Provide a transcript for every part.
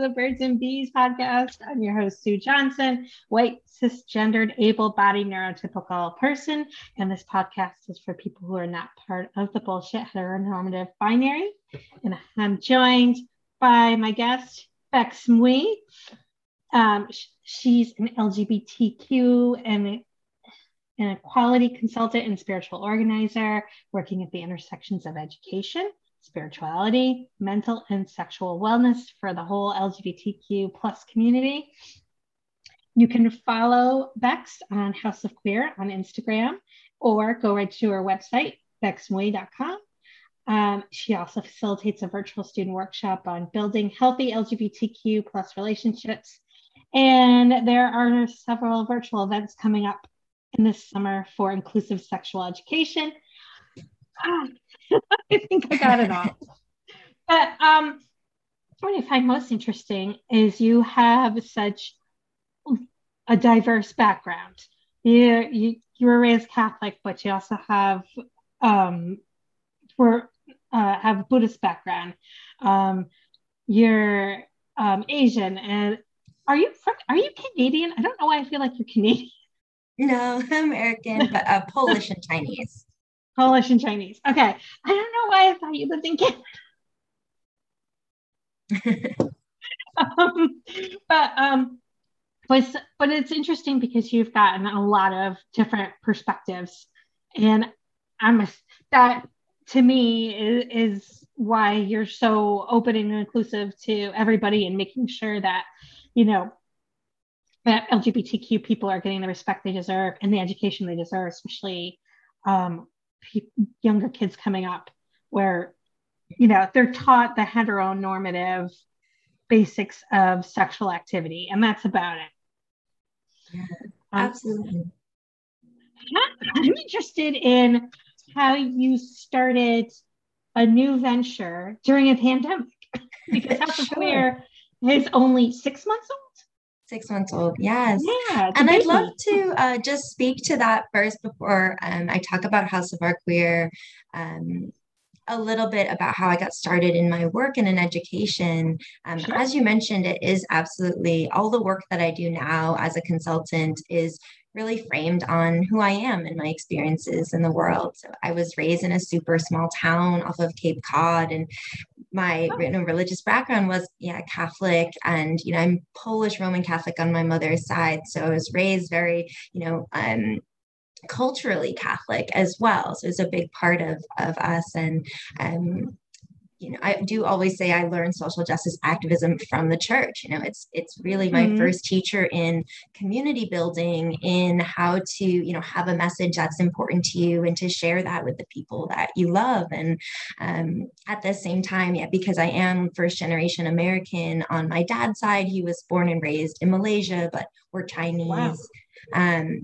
the Birds and Bees podcast. I'm your host, Sue Johnson, white, cisgendered, able bodied, neurotypical person. And this podcast is for people who are not part of the bullshit heteronormative binary. And I'm joined by my guest, Bex Mui. Um, she's an LGBTQ and an equality consultant and spiritual organizer working at the intersections of education spirituality, mental and sexual wellness for the whole LGBTQ plus community. You can follow Bex on House of Queer on Instagram or go right to her website, bexmui.com. Um, she also facilitates a virtual student workshop on building healthy LGBTQ plus relationships. And there are several virtual events coming up in this summer for inclusive sexual education. I think I got it all. But um, what I find most interesting is you have such a diverse background. You you, you were raised Catholic, but you also have um, were uh, have Buddhist background. Um, you're um, Asian, and are you from, are you Canadian? I don't know why I feel like you're Canadian. No, I'm American, but uh, Polish and Chinese. Polish and Chinese. Okay. I don't know why I thought you lived in Canada. um, but um, but but it's interesting because you've gotten a lot of different perspectives, and I'm a, that to me is, is why you're so open and inclusive to everybody and making sure that you know that LGBTQ people are getting the respect they deserve and the education they deserve, especially um, younger kids coming up where you know they're taught the heteronormative basics of sexual activity and that's about it. Yeah, um, absolutely. I'm interested in how you started a new venture during a pandemic because House sure. of Queer is only six months old Six months old, yes. Yeah, and I'd love to uh, just speak to that first before um, I talk about House of Our Queer. Um, a little bit about how I got started in my work and in education. Um, sure. As you mentioned, it is absolutely all the work that I do now as a consultant is really framed on who I am and my experiences in the world. So I was raised in a super small town off of Cape Cod and my oh. you know, religious background was yeah Catholic and you know I'm Polish Roman Catholic on my mother's side so I was raised very you know um culturally Catholic as well so it's a big part of of us and um you know i do always say i learned social justice activism from the church you know it's it's really my mm-hmm. first teacher in community building in how to you know have a message that's important to you and to share that with the people that you love and um, at the same time yeah because i am first generation american on my dad's side he was born and raised in malaysia but we're chinese wow. um,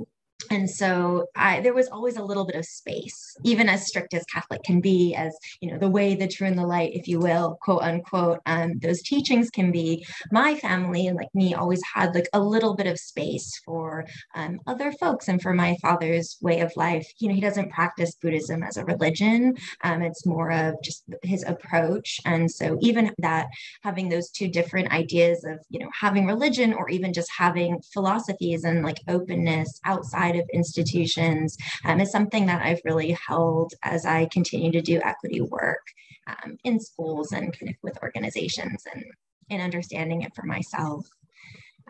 and so I, there was always a little bit of space even as strict as catholic can be as you know the way the true and the light if you will quote unquote um, those teachings can be. My family and like me always had like a little bit of space for um, other folks and for my father's way of life. You know he doesn't practice buddhism as a religion um, it's more of just his approach. And so even that having those two different ideas of you know having religion or even just having philosophies and like openness outside of institutions um, is something that I've really held as I continue to do equity work um, in schools and of with organizations and in understanding it for myself.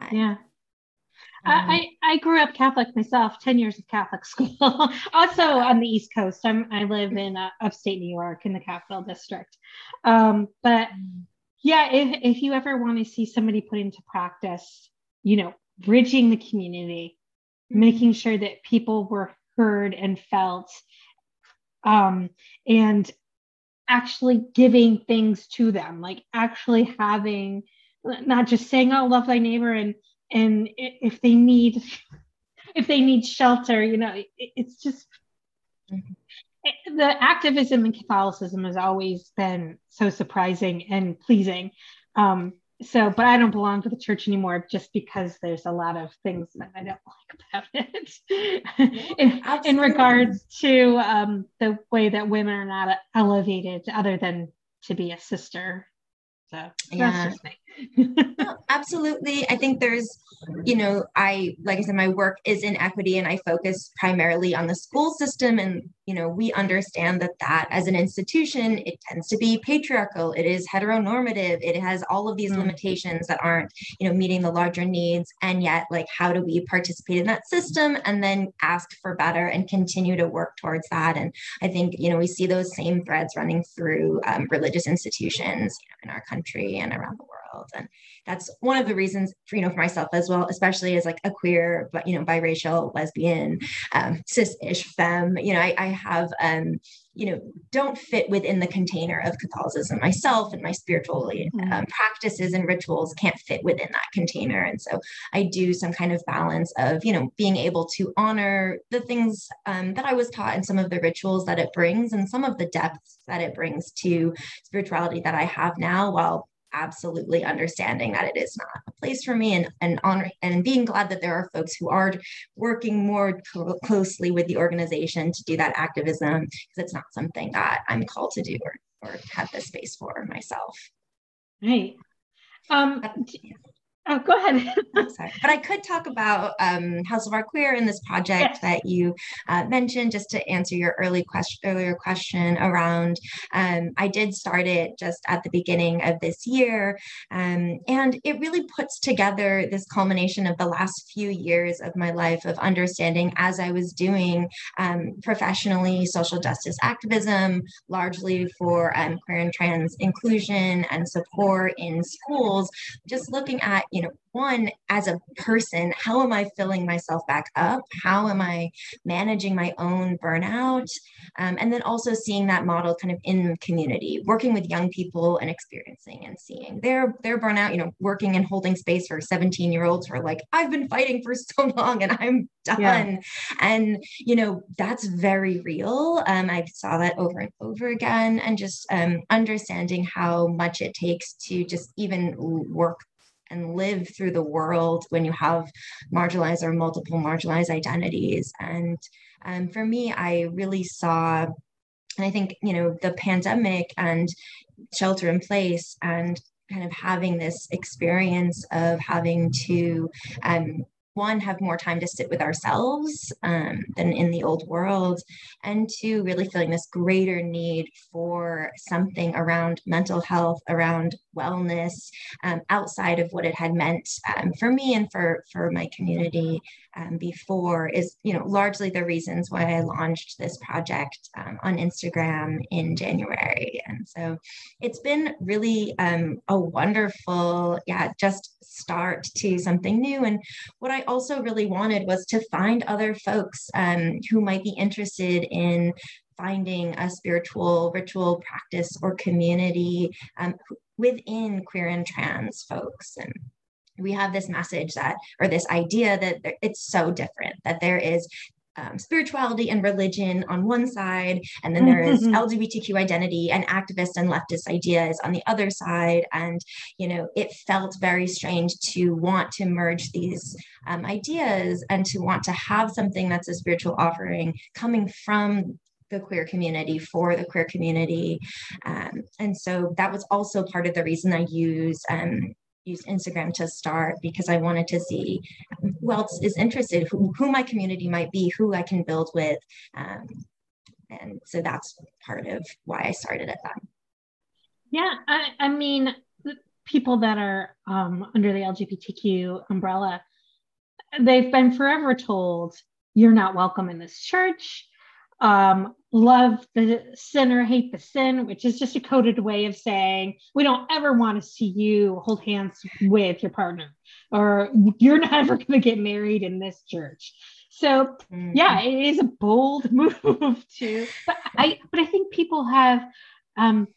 Uh, yeah. Um, I, I grew up Catholic myself, 10 years of Catholic school, also on the East Coast. I'm, I live in uh, upstate New York in the Capital District. Um, but yeah, if, if you ever want to see somebody put into practice, you know, bridging the community, making sure that people were heard and felt um, and actually giving things to them like actually having not just saying oh love thy neighbor and and if they need if they need shelter you know it, it's just mm-hmm. the activism in catholicism has always been so surprising and pleasing um, so but i don't belong to the church anymore just because there's a lot of things that i don't like about it. In, in, regards to um, the way that women are not elevated other than to be a sister. So yeah no, absolutely. I think there's, you know, I, like I said, my work is in equity and I focus primarily on the school system. And, you know, we understand that that as an institution, it tends to be patriarchal, it is heteronormative, it has all of these mm. limitations that aren't, you know, meeting the larger needs. And yet, like, how do we participate in that system and then ask for better and continue to work towards that? And I think, you know, we see those same threads running through um, religious institutions you know, in our country and around the world world and that's one of the reasons for you know for myself as well especially as like a queer but you know biracial lesbian um, cis-ish femme you know i, I have um, you know don't fit within the container of catholicism myself and my spiritual mm-hmm. um, practices and rituals can't fit within that container and so i do some kind of balance of you know being able to honor the things um, that i was taught and some of the rituals that it brings and some of the depths that it brings to spirituality that i have now while absolutely understanding that it is not a place for me and, and honor and being glad that there are folks who are working more co- closely with the organization to do that activism because it's not something that I'm called to do or, or have the space for myself. Right. Um, Oh, go ahead. sorry. But I could talk about um, House of Our Queer in this project yes. that you uh, mentioned, just to answer your early question, earlier question around. Um, I did start it just at the beginning of this year, um, and it really puts together this culmination of the last few years of my life of understanding as I was doing um, professionally social justice activism, largely for um, queer and trans inclusion and support in schools, just looking at you know, one, as a person, how am I filling myself back up? How am I managing my own burnout? Um, and then also seeing that model kind of in community, working with young people and experiencing and seeing their their burnout, you know, working and holding space for 17 year olds who are like, I've been fighting for so long and I'm done. Yeah. And, you know, that's very real. Um, I saw that over and over again and just um, understanding how much it takes to just even work and live through the world when you have marginalized or multiple marginalized identities. And um, for me, I really saw, and I think, you know, the pandemic and shelter in place and kind of having this experience of having to um, one have more time to sit with ourselves um, than in the old world and two really feeling this greater need for something around mental health around wellness um, outside of what it had meant um, for me and for for my community um, before is you know largely the reasons why I launched this project um, on Instagram in January. And so it's been really um, a wonderful yeah just start to something new. And what I also really wanted was to find other folks um, who might be interested in finding a spiritual ritual practice or community um, within queer and trans folks. And we have this message that or this idea that it's so different that there is um, spirituality and religion on one side, and then there is LGBTQ identity and activist and leftist ideas on the other side. And, you know, it felt very strange to want to merge these um, ideas and to want to have something that's a spiritual offering coming from the queer community for the queer community. Um, and so that was also part of the reason I use um, used Instagram to start because I wanted to see who else is interested, who, who my community might be, who I can build with. Um, and so that's part of why I started at that. Yeah, I, I mean, people that are um, under the LGBTQ umbrella, they've been forever told you're not welcome in this church um, love the sinner, hate the sin, which is just a coded way of saying we don't ever want to see you hold hands with your partner, or you're not ever going to get married in this church. So mm-hmm. yeah, it is a bold move to, but I but I think people have um,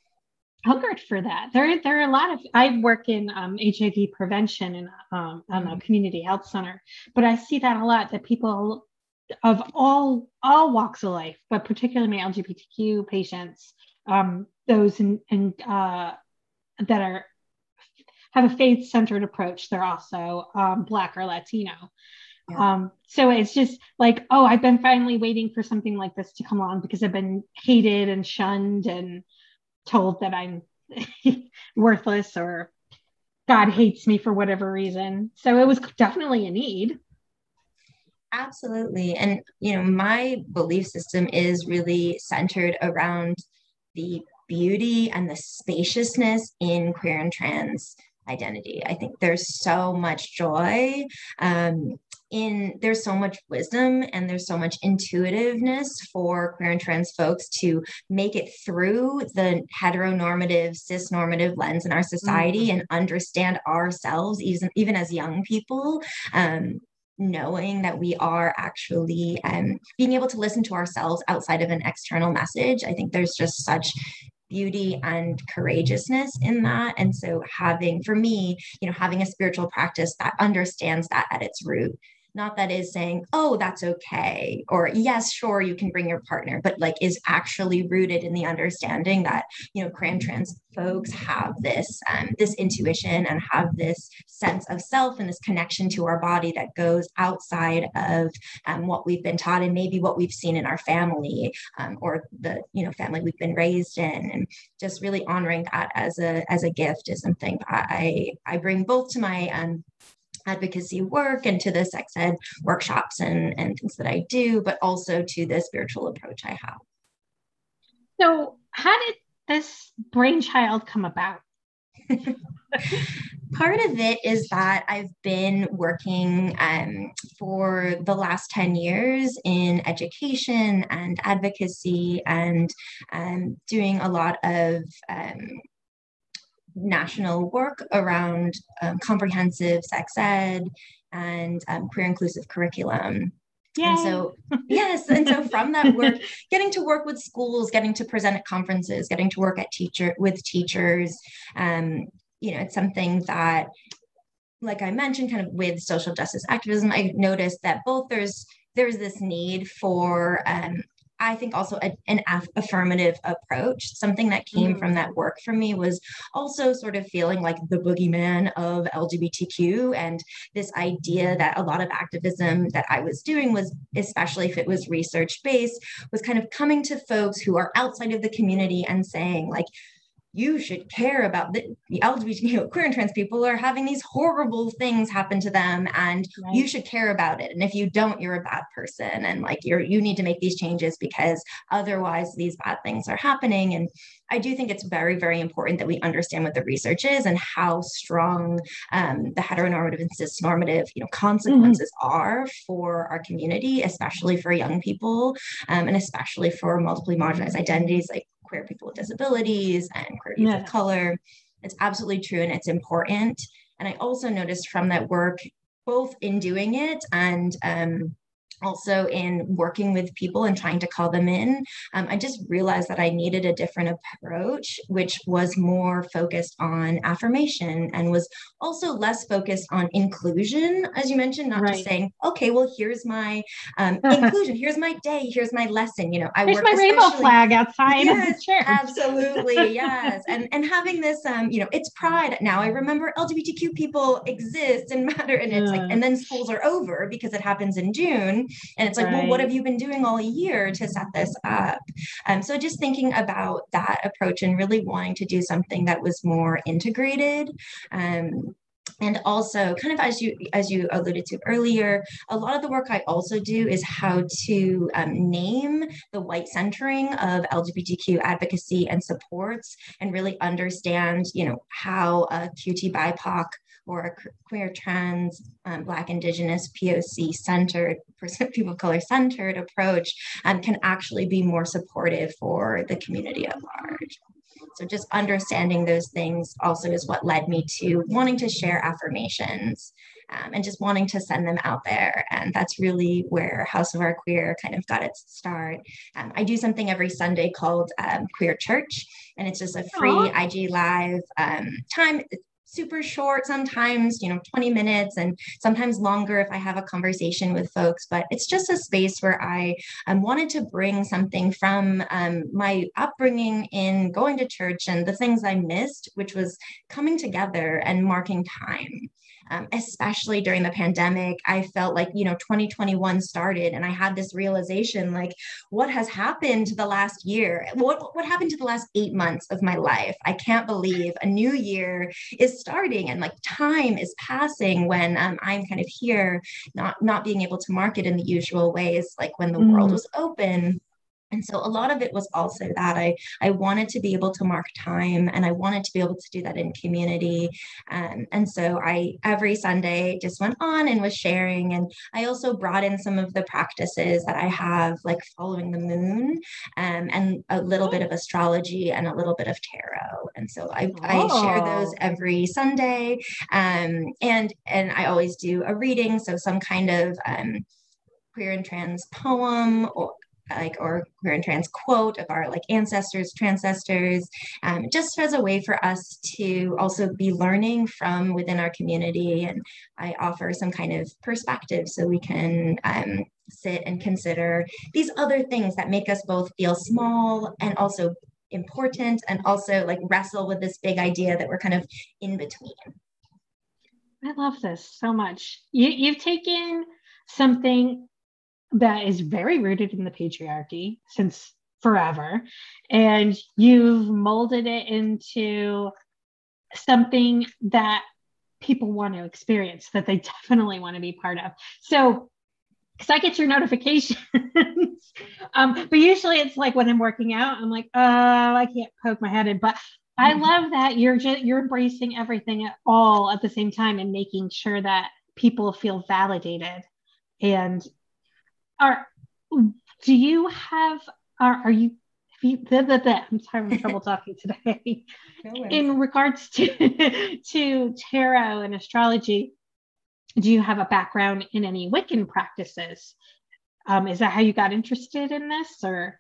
hungered for that. There there are a lot of I work in um, HIV prevention in um, a mm-hmm. community health center, but I see that a lot that people of all all walks of life, but particularly my LGBTQ patients, um, those in, in uh, that are have a faith centered approach. They're also um, Black or Latino. Yeah. Um, so it's just like, oh, I've been finally waiting for something like this to come along because I've been hated and shunned and told that I'm worthless or God hates me for whatever reason. So it was definitely a need. Absolutely. And, you know, my belief system is really centered around the beauty and the spaciousness in queer and trans identity. I think there's so much joy. Um, in there's so much wisdom and there's so much intuitiveness for queer and trans folks to make it through the heteronormative cis-normative lens in our society mm-hmm. and understand ourselves even even as young people um, knowing that we are actually um, being able to listen to ourselves outside of an external message i think there's just such beauty and courageousness in that. And so having for me you know having a spiritual practice that understands that at its root not that is saying oh that's okay or yes sure you can bring your partner but like is actually rooted in the understanding that you know cran trans folks have this um, this intuition and have this sense of self and this connection to our body that goes outside of um, what we've been taught and maybe what we've seen in our family um, or the you know family we've been raised in and just really honoring that as a as a gift is something i i bring both to my um, advocacy work and to the sex ed workshops and, and things that I do, but also to the spiritual approach I have. So, how did this brainchild come about? Part of it is that I've been working um, for the last 10 years in education and advocacy and um, doing a lot of um, national work around um, comprehensive sex ed and um, queer inclusive curriculum. Yay. And so, yes, and so from that work, getting to work with schools, getting to present at conferences, getting to work at teacher with teachers, um, you know, it's something that, like I mentioned, kind of with social justice activism, I noticed that both there's there's this need for um, I think also a, an aff- affirmative approach. Something that came mm-hmm. from that work for me was also sort of feeling like the boogeyman of LGBTQ and this idea that a lot of activism that I was doing was, especially if it was research based, was kind of coming to folks who are outside of the community and saying, like, you should care about the, the LGBTQ queer and trans people are having these horrible things happen to them and right. you should care about it. And if you don't, you're a bad person. And like you're you need to make these changes because otherwise these bad things are happening. And I do think it's very, very important that we understand what the research is and how strong um, the heteronormative and cisnormative, you know, consequences mm-hmm. are for our community, especially for young people, um, and especially for multiply marginalized identities like queer people with disabilities and queer people yeah. of color. It's absolutely true and it's important. And I also noticed from that work, both in doing it and um, also in working with people and trying to call them in, um, I just realized that I needed a different approach, which was more focused on affirmation and was also less focused on inclusion, as you mentioned, not right. just saying, okay, well, here's my um, inclusion, here's my day, here's my lesson. You know, I here's my rainbow flag outside. Yes, absolutely, yes, and and having this, um, you know, it's Pride now. I remember LGBTQ people exist and matter, and it's like, and then schools are over because it happens in June and it's like, right. well, what have you been doing all year to set this up? Um, so just thinking about that approach and really wanting to do something that was more integrated. Um, and also kind of as you as you alluded to earlier a lot of the work i also do is how to um, name the white centering of lgbtq advocacy and supports and really understand you know how a qt bipoc or a queer, trans, um, Black, Indigenous, POC centered, people of color centered approach um, can actually be more supportive for the community at large. So just understanding those things also is what led me to wanting to share affirmations um, and just wanting to send them out there. And that's really where House of Our Queer kind of got its start. Um, I do something every Sunday called um, Queer Church, and it's just a free Aww. IG Live um, time super short sometimes you know 20 minutes and sometimes longer if i have a conversation with folks but it's just a space where i um, wanted to bring something from um, my upbringing in going to church and the things i missed which was coming together and marking time um, especially during the pandemic. I felt like, you know, 2021 started and I had this realization like, what has happened to the last year? What, what happened to the last eight months of my life? I can't believe a new year is starting and like time is passing when um, I'm kind of here, not, not being able to market in the usual ways, like when the mm. world was open and so a lot of it was also that i i wanted to be able to mark time and i wanted to be able to do that in community. Um, and so i every sunday just went on and was sharing and i also brought in some of the practices that i have like following the moon um, and a little bit of astrology and a little bit of tarot. And so i, I share those every sunday um, and and i always do a reading so some kind of um, queer and trans poem or like or queer and trans quote of our like ancestors, transcestors, um, just as a way for us to also be learning from within our community. And I offer some kind of perspective so we can um, sit and consider these other things that make us both feel small and also important and also like wrestle with this big idea that we're kind of in between. I love this so much. You, you've taken something that is very rooted in the patriarchy since forever and you've molded it into something that people want to experience that they definitely want to be part of so because i get your notifications um, but usually it's like when i'm working out i'm like oh i can't poke my head in but i mm-hmm. love that you're just you're embracing everything at all at the same time and making sure that people feel validated and are do you have are, are you you, the, the, the, I'm having trouble talking today. No in regards to to tarot and astrology, do you have a background in any Wiccan practices? Um, is that how you got interested in this, or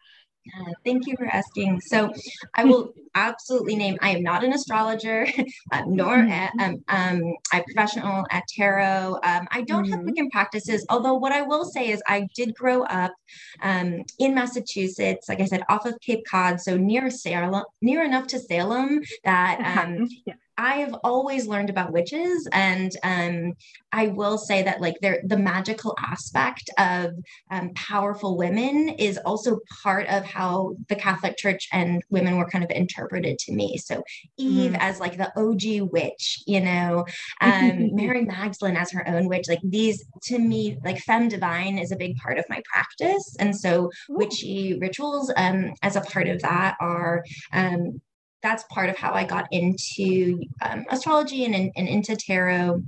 uh, thank you for asking. So I will absolutely name, I am not an astrologer, uh, nor mm-hmm. am um, I'm professional at tarot. Um, I don't mm-hmm. have Wiccan practices, although what I will say is I did grow up um, in Massachusetts, like I said, off of Cape Cod, so near Salem, near enough to Salem that um, yeah. I have always learned about witches, and um, I will say that like the magical aspect of um, powerful women is also part of how the Catholic Church and women were kind of interpreted to me. So Eve mm. as like the OG witch, you know, um, Mary Magdalene as her own witch. Like these, to me, like femme divine is a big part of my practice, and so witchy rituals um, as a part of that are um, that's part of how I got into um, astrology and, and, and, into tarot.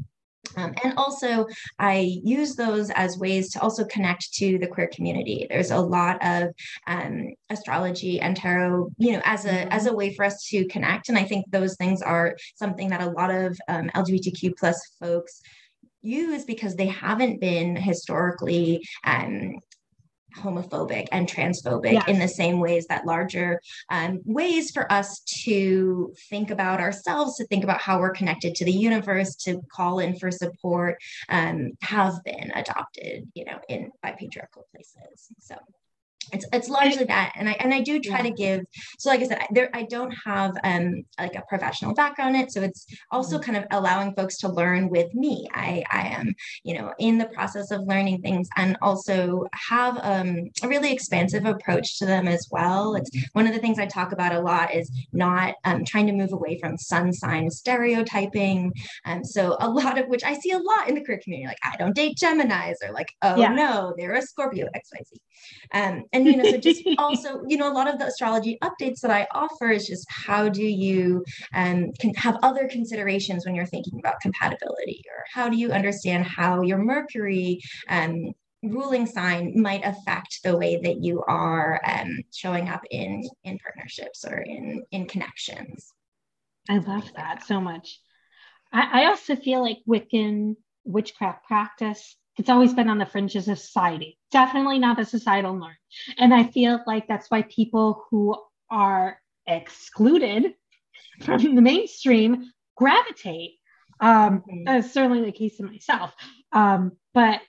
Um, and also, I use those as ways to also connect to the queer community. There's a lot of um, astrology and tarot, you know, as a as a way for us to connect. And I think those things are something that a lot of um, LGBTQ plus folks use because they haven't been historically um, homophobic and transphobic yes. in the same ways that larger um, ways for us to think about ourselves to think about how we're connected to the universe to call in for support um, have been adopted you know in by patriarchal places so it's it's largely that and i and i do try yeah. to give so like i said there i don't have um like a professional background in it so it's also mm-hmm. kind of allowing folks to learn with me i i am you know in the process of learning things and also have um, a really expansive approach to them as well it's one of the things i talk about a lot is not um, trying to move away from sun sign stereotyping um, so a lot of which i see a lot in the queer community like i don't date geminis or like oh yeah. no they're a scorpio xyz um, and you know so just also you know a lot of the astrology updates that i offer is just how do you um, can have other considerations when you're thinking about compatibility? Or how do you understand how your mercury um, ruling sign might affect the way that you are um, showing up in in partnerships or in in connections? I love that so much. I, I also feel like within witchcraft practice it's always been on the fringes of society, definitely not the societal norm. And I feel like that's why people who are excluded from the mainstream gravitate. Um, mm-hmm. That's certainly the case in myself. Um, but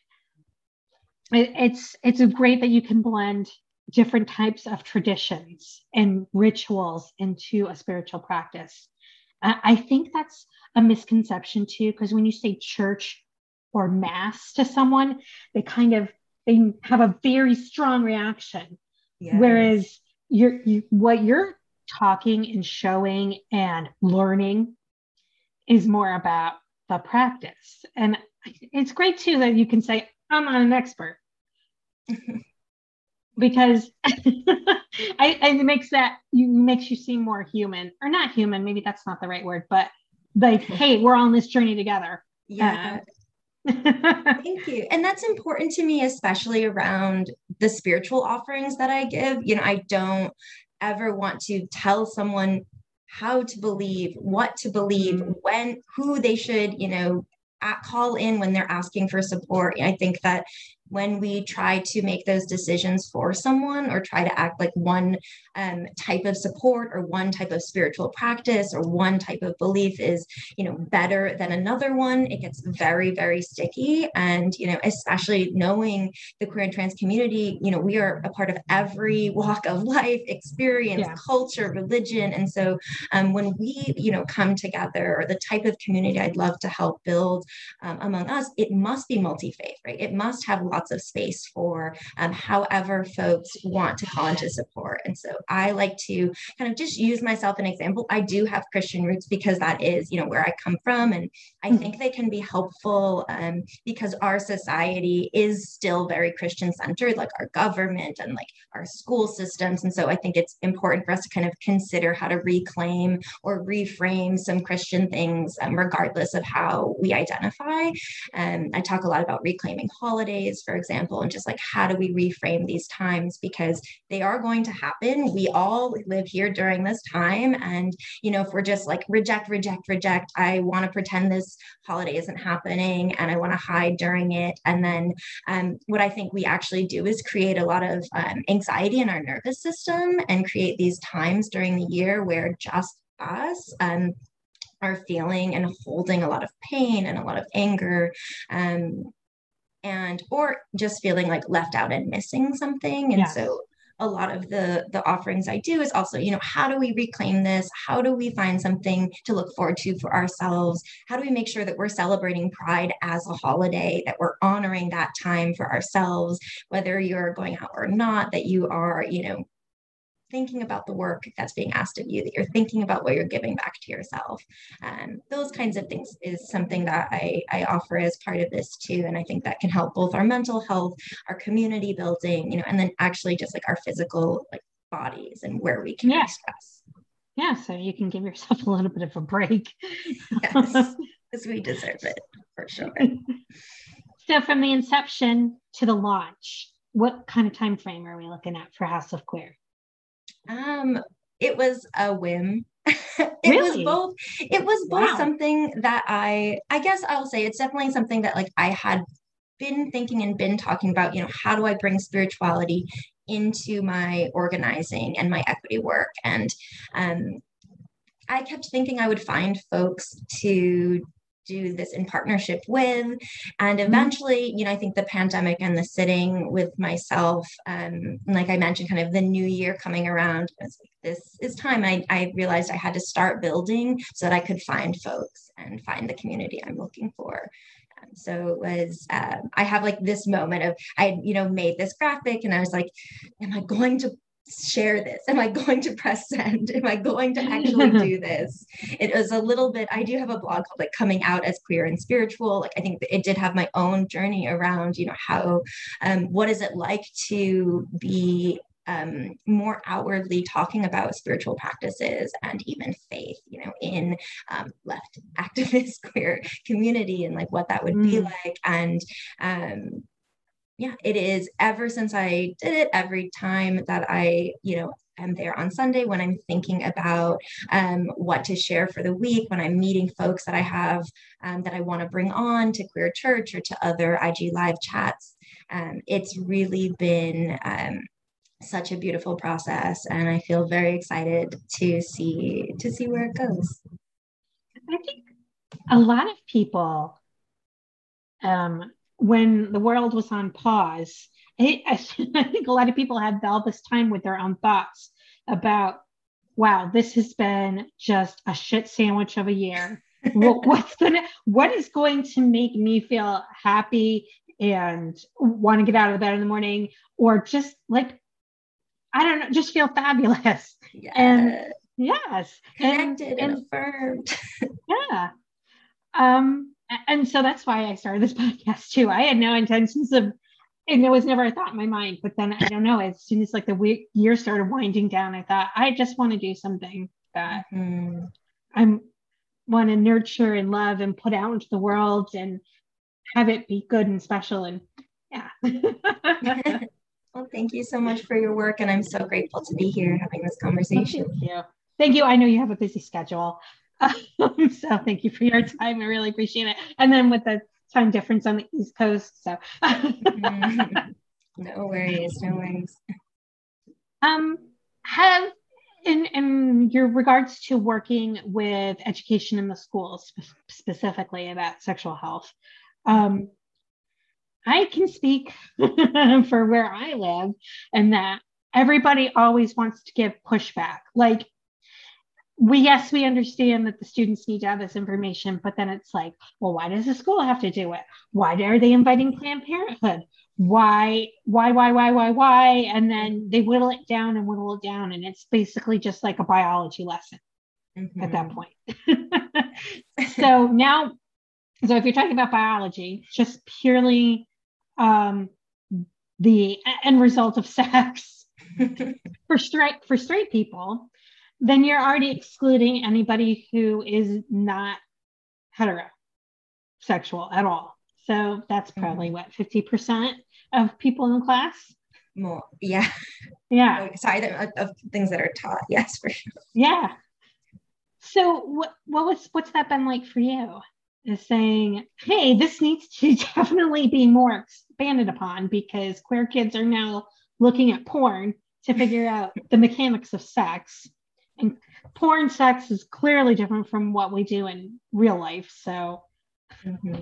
it, it's it's great that you can blend different types of traditions and rituals into a spiritual practice. I, I think that's a misconception too, because when you say church or mass to someone, they kind of they have a very strong reaction. Yes. Whereas you're you, what you're talking and showing and learning is more about the practice. And it's great too that you can say, I'm not an expert. because I, it makes that you makes you seem more human or not human maybe that's not the right word but like hey we're on this journey together yeah uh, Thank you. And that's important to me, especially around the spiritual offerings that I give. You know, I don't ever want to tell someone how to believe, what to believe, mm-hmm. when, who they should, you know, call in when they're asking for support. I think that when we try to make those decisions for someone or try to act like one um, type of support or one type of spiritual practice or one type of belief is you know better than another one it gets very very sticky. And you know especially knowing the queer and trans community you know we are a part of every walk of life experience yeah. culture religion. And so um, when we you know come together or the type of community i'd love to help build um, among us it must be multi-faith right? It must have lots lots of space for um, however folks want to call into support. And so I like to kind of just use myself an example. I do have Christian roots because that is, you know, where I come from. And I mm-hmm. think they can be helpful um, because our society is still very Christian centered, like our government and like our school systems. And so I think it's important for us to kind of consider how to reclaim or reframe some Christian things, um, regardless of how we identify. And um, I talk a lot about reclaiming holidays, for example, and just like how do we reframe these times because they are going to happen. We all live here during this time. And, you know, if we're just like reject, reject, reject, I want to pretend this holiday isn't happening and I want to hide during it. And then um, what I think we actually do is create a lot of um, anxiety in our nervous system and create these times during the year where just us um, are feeling and holding a lot of pain and a lot of anger um, and or just feeling like left out and missing something. And yes. so a lot of the the offerings i do is also you know how do we reclaim this? How do we find something to look forward to for ourselves? How do we make sure that we're celebrating pride as a holiday that we're honoring that time for ourselves whether you're going out or not that you are you know thinking about the work that's being asked of you, that you're thinking about what you're giving back to yourself. And those kinds of things is something that I, I offer as part of this too. And I think that can help both our mental health, our community building, you know, and then actually just like our physical like bodies and where we can yeah. express. Yeah, so you can give yourself a little bit of a break. yes, because we deserve it for sure. so from the inception to the launch, what kind of time frame are we looking at for House of Queer? Um, it was a whim. it really? was both. It was both wow. something that I, I guess I'll say it's definitely something that like I had been thinking and been talking about. You know, how do I bring spirituality into my organizing and my equity work? And um, I kept thinking I would find folks to do this in partnership with. And mm-hmm. eventually, you know, I think the pandemic and the sitting with myself, um, like I mentioned, kind of the new year coming around, this is time. I, I realized I had to start building so that I could find folks and find the community I'm looking for. so it was, um, I have like this moment of, I, you know, made this graphic and I was like, am I going to share this? Am I going to press send? Am I going to actually do this? It was a little bit, I do have a blog called like coming out as queer and spiritual. Like I think it did have my own journey around, you know, how um, what is it like to be um, more outwardly talking about spiritual practices and even faith, you know, in um, left activist queer community and like what that would mm. be like. And um, yeah, it is ever since I did it, every time that I, you know, am there on Sunday when I'm thinking about um, what to share for the week, when I'm meeting folks that I have um, that I want to bring on to Queer Church or to other IG Live chats. Um, it's really been um, such a beautiful process, and I feel very excited to see to see where it goes. I think a lot of people um, when the world was on pause, I, I think a lot of people had all this time with their own thoughts about wow, this has been just a shit sandwich of a year. what, what's gonna what is going to make me feel happy and want to get out of bed in the morning or just like I don't know, just feel fabulous. Yes. And yes. Connected and, and, and affirmed. yeah. Um, and so that's why I started this podcast too. I had no intentions of and there was never a thought in my mind. But then I don't know, as soon as like the week, year started winding down, I thought I just want to do something that mm-hmm. I'm want to nurture and love and put out into the world and have it be good and special. And yeah. well, thank you so much for your work. And I'm so grateful to be here having this conversation. Thank you. Thank you. I know you have a busy schedule. so thank you for your time. I really appreciate it. And then with the time difference on the East Coast. So no worries, no worries. Um, have in in your regards to working with education in the schools spe- specifically about sexual health, um, I can speak for where I live, and that everybody always wants to give pushback. Like we yes we understand that the students need to have this information but then it's like well why does the school have to do it why are they inviting planned parenthood why why why why why why and then they whittle it down and whittle it down and it's basically just like a biology lesson mm-hmm. at that mm-hmm. point so now so if you're talking about biology just purely um the end result of sex for straight for straight people then you're already excluding anybody who is not heterosexual at all. So that's mm-hmm. probably mm-hmm. what 50% of people in the class. More, yeah, yeah. Sorry, of, of things that are taught. Yes, for sure. Yeah. So what what was what's that been like for you? Is saying, hey, this needs to definitely be more expanded upon because queer kids are now looking at porn to figure out the mechanics of sex and porn sex is clearly different from what we do in real life. So mm-hmm.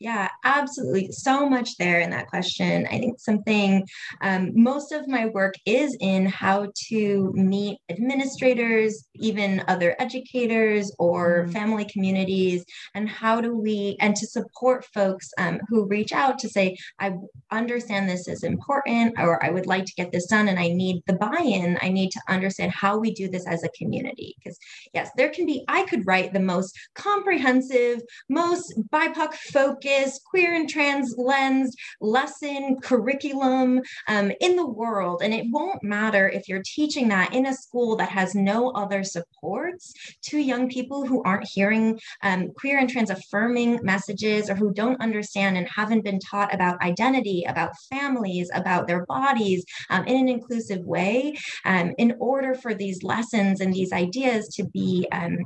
Yeah, absolutely. So much there in that question. I think something, um, most of my work is in how to meet administrators, even other educators or mm-hmm. family communities, and how do we, and to support folks um, who reach out to say, I understand this is important, or I would like to get this done, and I need the buy in. I need to understand how we do this as a community. Because, yes, there can be, I could write the most comprehensive, most BIPOC focused queer and trans lens lesson curriculum um, in the world. And it won't matter if you're teaching that in a school that has no other supports to young people who aren't hearing um, queer and trans affirming messages or who don't understand and haven't been taught about identity, about families, about their bodies um, in an inclusive way. Um, in order for these lessons and these ideas to be um,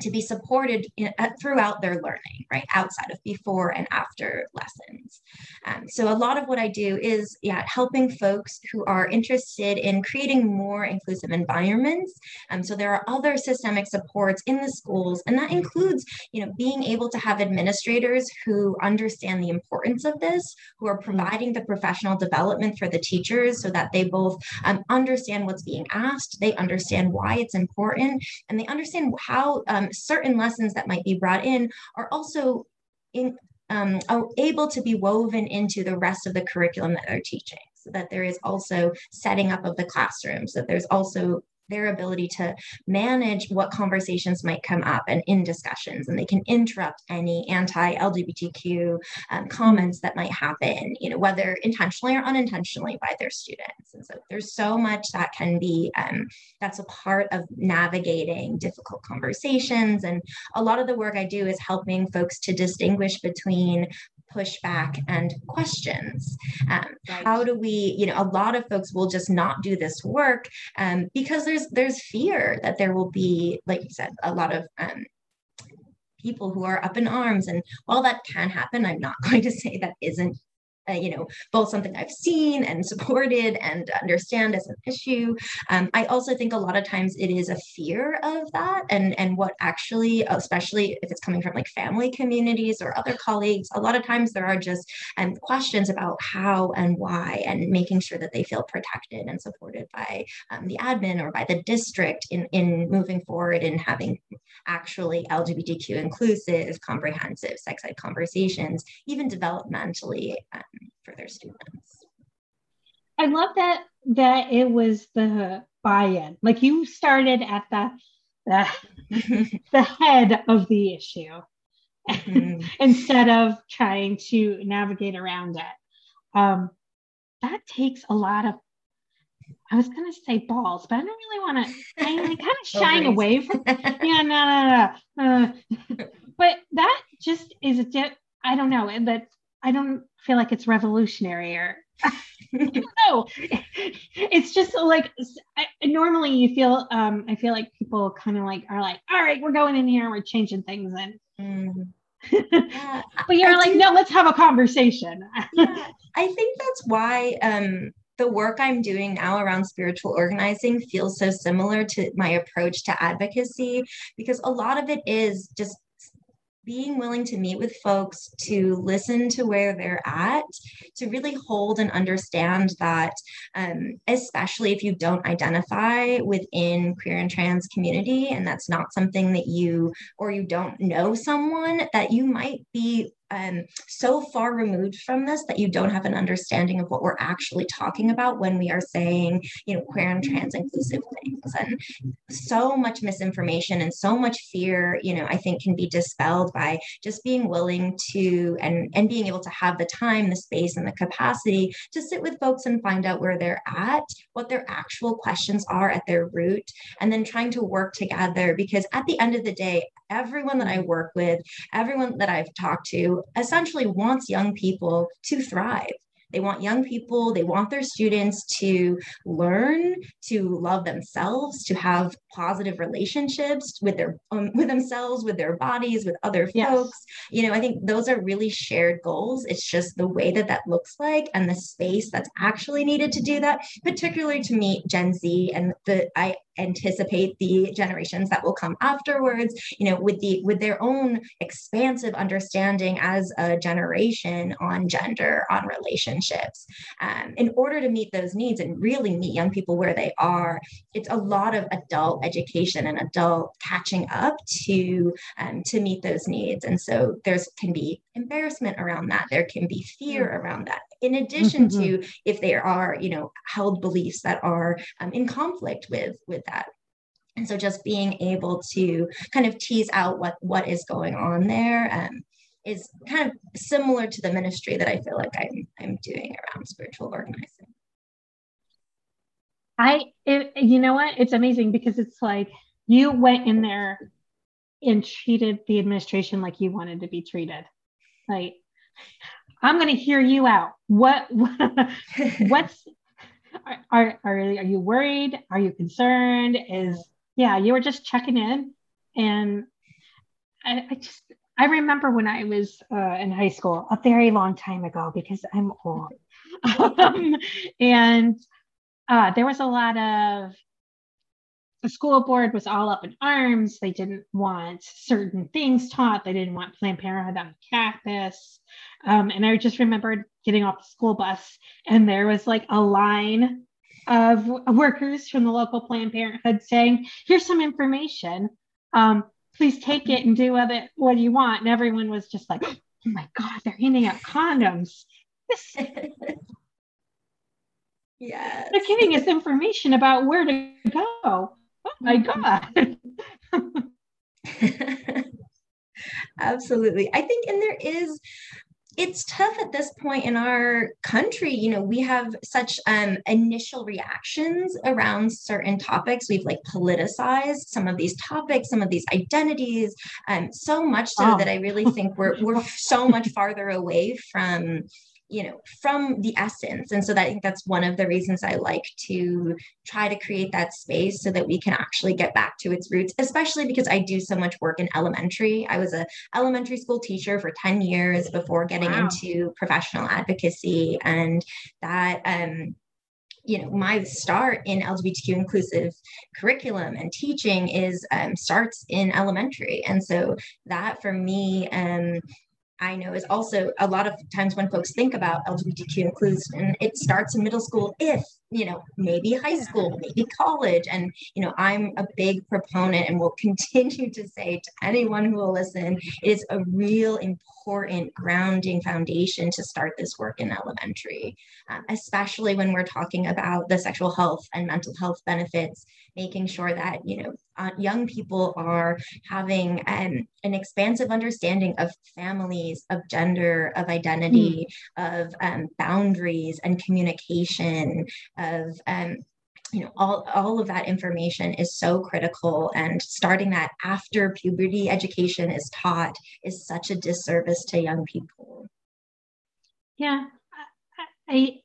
to be supported in, uh, throughout their learning, right, outside of before and after lessons. Um, so a lot of what I do is, yeah, helping folks who are interested in creating more inclusive environments. Um, so there are other systemic supports in the schools, and that includes, you know, being able to have administrators who understand the importance of this, who are providing the professional development for the teachers so that they both um, understand what's being asked, they understand why it's important, and they understand how um, certain lessons that might be brought in are also in, um, are able to be woven into the rest of the curriculum that they're teaching so that there is also setting up of the classrooms that there's also their ability to manage what conversations might come up and in discussions and they can interrupt any anti-lgbtq um, comments that might happen you know whether intentionally or unintentionally by their students. And so there's so much that can be um, that's a part of navigating difficult conversations. And a lot of the work i do is helping folks to distinguish between pushback and questions. Um, right. How do we, you know, a lot of folks will just not do this work um, because there's there's fear that there will be, like you said, a lot of um, people who are up in arms. And while that can happen, I'm not going to say that isn't uh, you know, both something I've seen and supported and understand as an issue. Um, I also think a lot of times it is a fear of that, and and what actually, especially if it's coming from like family communities or other colleagues, a lot of times there are just um, questions about how and why, and making sure that they feel protected and supported by um, the admin or by the district in in moving forward and having actually LGBTQ inclusive, comprehensive sex ed conversations, even developmentally. For their students. I love that that it was the buy-in. Like you started at the the, the head of the issue mm-hmm. instead of trying to navigate around it. Um, that takes a lot of I was gonna say balls, but I don't really want to. I, I kind of shying away from. Yeah, no, no, no. Uh, but that just is a. I don't know. That I don't feel like it's revolutionary or no it's just like I, normally you feel um i feel like people kind of like are like all right we're going in here we're changing things and mm. yeah, but you're I like do, no let's have a conversation yeah, i think that's why um the work I'm doing now around spiritual organizing feels so similar to my approach to advocacy because a lot of it is just being willing to meet with folks to listen to where they're at to really hold and understand that um, especially if you don't identify within queer and trans community and that's not something that you or you don't know someone that you might be um, so far removed from this that you don't have an understanding of what we're actually talking about when we are saying, you know, queer and trans inclusive things. And so much misinformation and so much fear, you know, I think can be dispelled by just being willing to and and being able to have the time, the space, and the capacity to sit with folks and find out where they're at, what their actual questions are at their root, and then trying to work together. Because at the end of the day, everyone that I work with, everyone that I've talked to, essentially wants young people to thrive. They want young people, they want their students to learn, to love themselves, to have positive relationships with their um, with themselves, with their bodies, with other yes. folks. You know, I think those are really shared goals. It's just the way that that looks like and the space that's actually needed to do that, particularly to meet Gen Z and the I anticipate the generations that will come afterwards you know with the with their own expansive understanding as a generation on gender on relationships. Um, in order to meet those needs and really meet young people where they are it's a lot of adult education and adult catching up to um, to meet those needs. And so there's can be embarrassment around that. There can be fear mm. around that in addition mm-hmm. to if there are you know held beliefs that are um, in conflict with with that and so just being able to kind of tease out what what is going on there um, is kind of similar to the ministry that I feel like I'm I'm doing around spiritual organizing. I it, you know what it's amazing because it's like you went in there and treated the administration like you wanted to be treated. Like I'm going to hear you out. What what's are, are, are you worried? Are you concerned? Is, yeah, you were just checking in. And I, I just, I remember when I was uh, in high school a very long time ago because I'm old. um, and uh, there was a lot of the school board was all up in arms. They didn't want certain things taught. They didn't want Planned Parenthood on campus. Um, and I just remembered getting off the school bus, and there was like a line of workers from the local Planned Parenthood saying, "Here's some information. Um, please take it and do with it what you want." And everyone was just like, "Oh my God, they're handing out condoms." This yeah, they're giving us information about where to go oh my god. Absolutely. I think and there is it's tough at this point in our country you know we have such um, initial reactions around certain topics. We've like politicized some of these topics some of these identities um, so much so oh. that i really think we're we're so much farther away from you know from the essence. And so that, i think that's one of the reasons i like to try to create that space so that we can actually get back to its roots especially because i do so much work in elementary. I was a elementary school teacher for 10 years before getting wow. into professional advocacy. And that um you know my start in lgbtq inclusive curriculum and teaching is um, starts in elementary. And so that for me um, I know is also a lot of times when folks think about LGBTQ inclusion, it starts in middle school, if, you know, maybe high school, maybe college. And, you know, I'm a big proponent and will continue to say to anyone who will listen, it is a real important grounding foundation to start this work in elementary, um, especially when we're talking about the sexual health and mental health benefits making sure that you know uh, young people are having um, an expansive understanding of families of gender of identity mm. of um, boundaries and communication of um, you know all, all of that information is so critical and starting that after puberty education is taught is such a disservice to young people yeah I,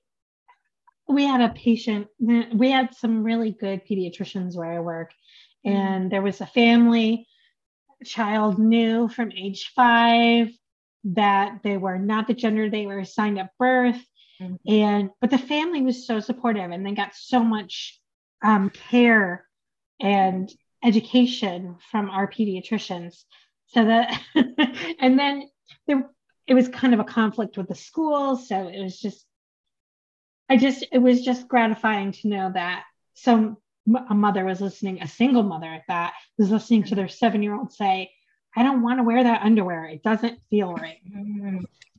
we had a patient, we had some really good pediatricians where I work, mm-hmm. and there was a family, child knew from age five that they were not the gender they were assigned at birth. Mm-hmm. And but the family was so supportive and they got so much um, care and education from our pediatricians. So that and then there it was kind of a conflict with the school. So it was just I just, it was just gratifying to know that some a mother was listening, a single mother at that, was listening to their seven year old say, I don't want to wear that underwear. It doesn't feel right.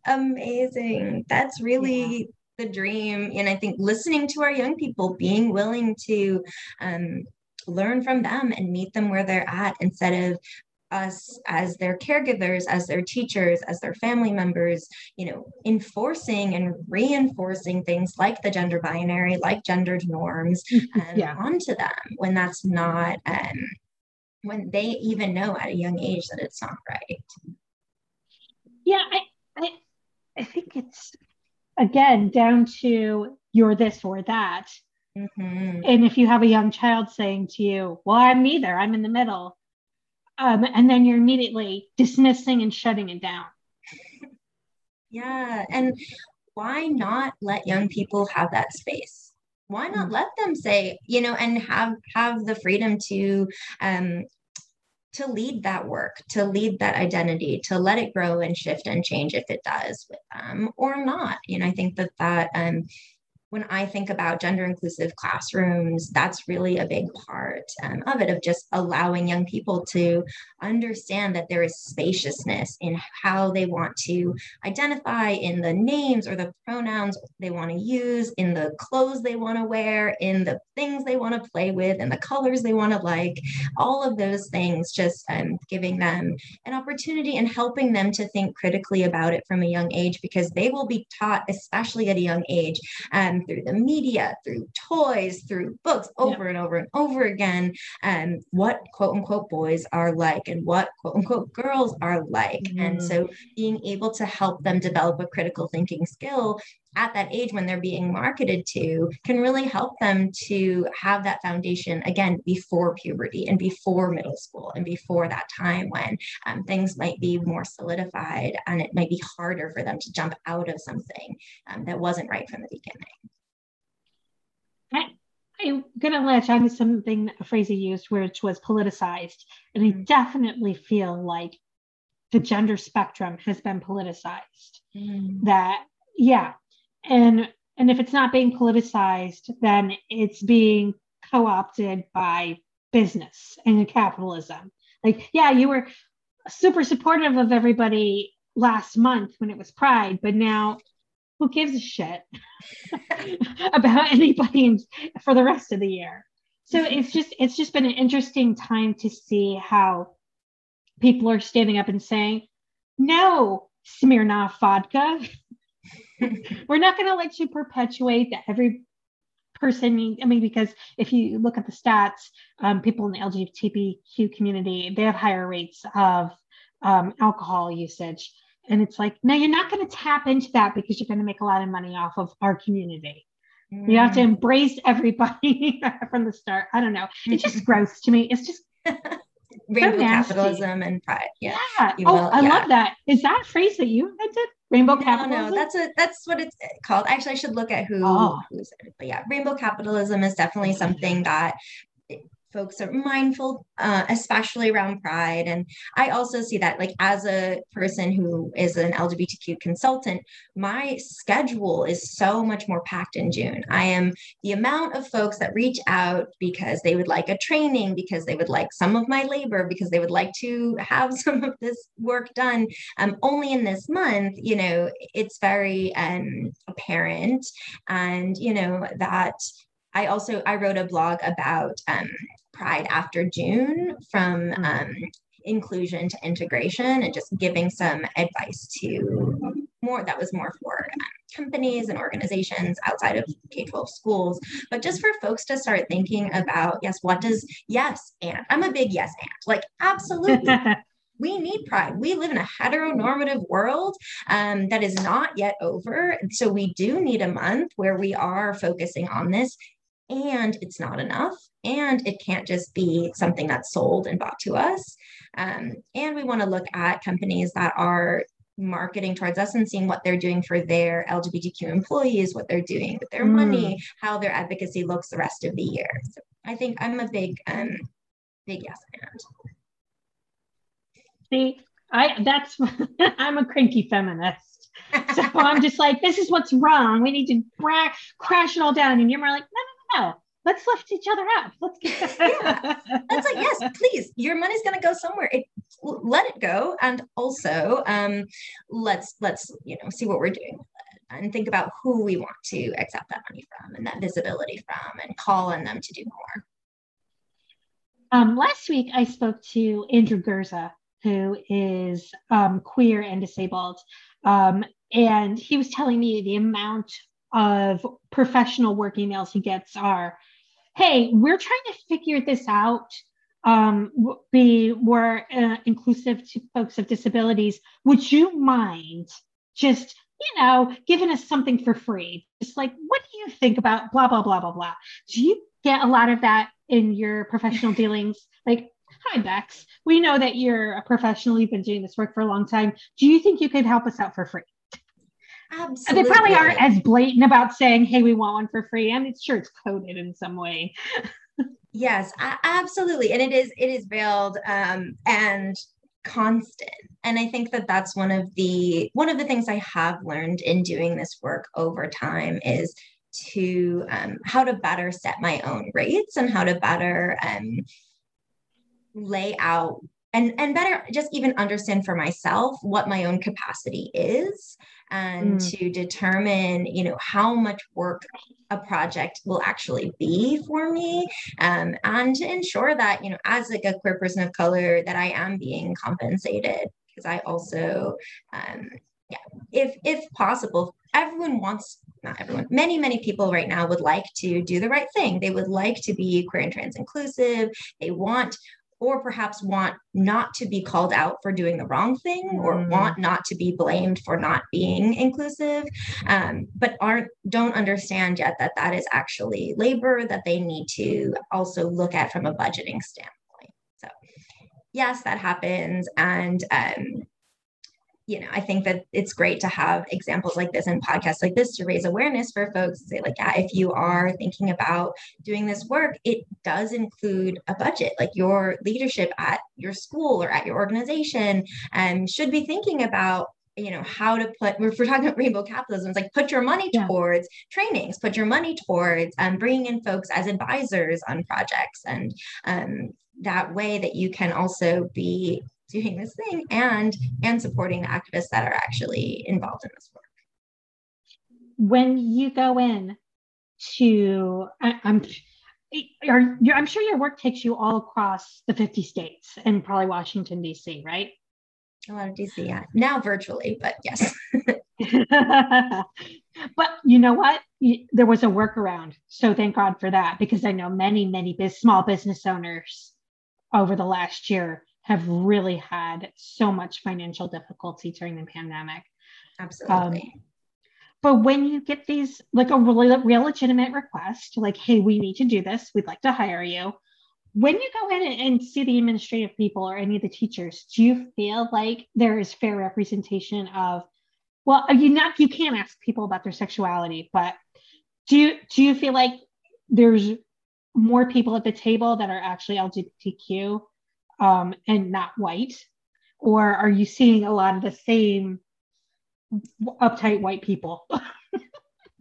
Amazing. That's really yeah. the dream. And I think listening to our young people, being willing to um, learn from them and meet them where they're at instead of us as their caregivers as their teachers as their family members you know enforcing and reinforcing things like the gender binary like gendered norms um, yeah. onto them when that's not um, when they even know at a young age that it's not right yeah i i, I think it's again down to you're this or that mm-hmm. and if you have a young child saying to you well i'm neither i'm in the middle um, and then you're immediately dismissing and shutting it down. Yeah. And why not let young people have that space? Why not mm. let them say, you know, and have have the freedom to um to lead that work, to lead that identity, to let it grow and shift and change if it does with them or not. You know, I think that that um when I think about gender inclusive classrooms, that's really a big part um, of it, of just allowing young people to understand that there is spaciousness in how they want to identify in the names or the pronouns they want to use, in the clothes they want to wear, in the things they want to play with, and the colors they want to like. All of those things, just um, giving them an opportunity and helping them to think critically about it from a young age because they will be taught, especially at a young age. Um, through the media, through toys, through books, over yeah. and over and over again, um, what quote unquote boys are like and what quote unquote girls are like. Mm. And so being able to help them develop a critical thinking skill at that age when they're being marketed to can really help them to have that foundation again before puberty and before middle school and before that time when um, things might be more solidified and it might be harder for them to jump out of something um, that wasn't right from the beginning. I, I'm going to latch on to something, a phrase you used, which was politicized. And I mm-hmm. definitely feel like the gender spectrum has been politicized. Mm. That, yeah, and and if it's not being politicized then it's being co-opted by business and capitalism. Like yeah you were super supportive of everybody last month when it was pride but now who gives a shit about anybody for the rest of the year? So it's just it's just been an interesting time to see how people are standing up and saying no smirnoff vodka we're not going to let you perpetuate that every person i mean because if you look at the stats um, people in the lgbtq community they have higher rates of um, alcohol usage And it's like, no, you're not going to tap into that because you're going to make a lot of money off of our community. Mm. You have to mm. embrace everybody from the start. I don't know. It's just gross to me. It's just rainbow so capitalism and pride. Yeah. yeah. Oh, will, I yeah. love that. Is that phrase that you invented? Rainbow no, capitalism? No, that's a that's what it's called. Actually, I should look at who oh. who's it. But yeah, rainbow capitalism is definitely something that folks are mindful, uh, especially around pride. And I also see that, like, as a person who is an LGBTQ consultant, my schedule is so much more packed in June. I am the amount of folks that reach out because they would like a training, because they would like some of my labor, because they would like to have some of this work done um, only in this month, you know, it's very um, apparent. And, you know, that I also I wrote a blog about um, Pride after June from mm-hmm. um, inclusion to integration and just giving some advice to more that was more for um, companies and organizations outside of K-12 schools, but just for folks to start thinking about yes, what does yes and I'm a big yes and like absolutely. we need pride. We live in a heteronormative world um, that is not yet over. So we do need a month where we are focusing on this and it's not enough and it can't just be something that's sold and bought to us. Um, and we want to look at companies that are marketing towards us and seeing what they're doing for their lgbtq employees what they're doing with their mm. money how their advocacy looks the rest of the year. So i think i'm a big um big yes and. See i that's i'm a cranky feminist. So i'm just like this is what's wrong. We need to bra- crash it all down. And you're more like no yeah, let's lift each other up. Let's get yeah. That's like, yes, please, your money's gonna go somewhere. It, let it go. And also um, let's let's, you know, see what we're doing and think about who we want to accept that money from and that visibility from and call on them to do more. Um, last week I spoke to Andrew Gurza, who is um, queer and disabled. Um, and he was telling me the amount of professional work emails he gets are hey we're trying to figure this out. Um, be more uh, inclusive to folks with disabilities. Would you mind just you know giving us something for free? Just like what do you think about blah blah blah blah blah. Do you get a lot of that in your professional dealings? Like hi bex. We know that you're a professional. You've been doing this work for a long time. Do you think you could help us out for free Absolutely. They probably aren't as blatant about saying, hey, we want one for free. I mean, sure it's coded in some way. yes, absolutely. And it is, it is veiled um, and constant. And I think that that's one of the, one of the things I have learned in doing this work over time is to um, how to better set my own rates and how to better um, lay out and and better just even understand for myself what my own capacity is and mm. to determine you know how much work a project will actually be for me um, and to ensure that you know as like a queer person of color that i am being compensated because i also um, yeah if if possible everyone wants not everyone many many people right now would like to do the right thing they would like to be queer and trans inclusive they want or perhaps want not to be called out for doing the wrong thing mm. or want not to be blamed for not being inclusive um, but aren't don't understand yet that that is actually labor that they need to also look at from a budgeting standpoint so yes that happens and um, you know, I think that it's great to have examples like this and podcasts like this to raise awareness for folks. Say, like, yeah, if you are thinking about doing this work, it does include a budget. Like your leadership at your school or at your organization and um, should be thinking about you know how to put if we're talking about rainbow capitalism it's like put your money yeah. towards trainings put your money towards um, bringing in folks as advisors on projects and um, that way that you can also be doing this thing and and supporting the activists that are actually involved in this work. When you go in to I, i'm are, i'm sure your work takes you all across the 50 states and probably washington d.c right? A lot of dc yeah. Now virtually but yes. But you know what? There was a workaround so thank god for that because i know many many small business owners over the last year have really had so much financial difficulty during the pandemic. Absolutely. Um, but when you get these, like a really real legitimate request, like, hey, we need to do this, we'd like to hire you. When you go in and see the administrative people or any of the teachers, do you feel like there is fair representation of, well, you not you can't ask people about their sexuality, but do you do you feel like there's more people at the table that are actually LGBTQ um, and not white, or are you seeing a lot of the same uptight white people?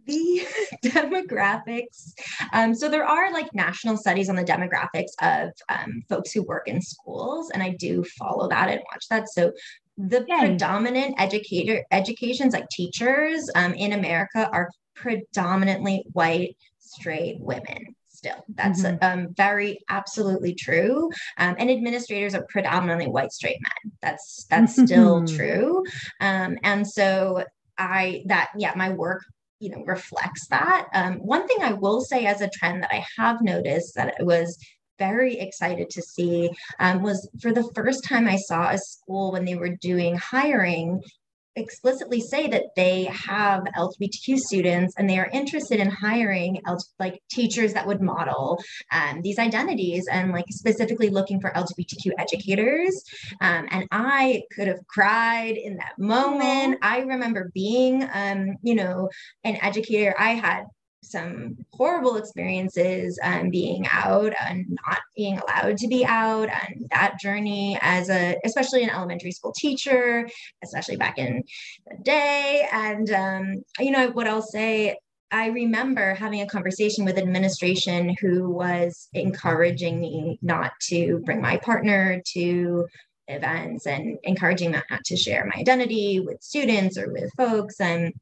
the demographics. Um, so there are like national studies on the demographics of um, folks who work in schools, and I do follow that and watch that. So the Yay. predominant educator educations like teachers um, in America are predominantly white straight women still. That's mm-hmm. um, very absolutely true. Um, and administrators are predominantly white straight men. That's that's still true. Um, and so I that yeah, my work you know reflects that. Um, one thing I will say as a trend that I have noticed that it was very excited to see um, was for the first time I saw a school when they were doing hiring explicitly say that they have LGBTQ students and they are interested in hiring like teachers that would model um, these identities and like specifically looking for LGBTQ educators. Um, and I could have cried in that moment. I remember being, um, you know, an educator. I had some horrible experiences um, being out and not being allowed to be out and that journey as a especially an elementary school teacher especially back in the day and um, you know what i'll say I remember having a conversation with administration who was encouraging me not to bring my partner to events and encouraging me not to share my identity with students or with folks. And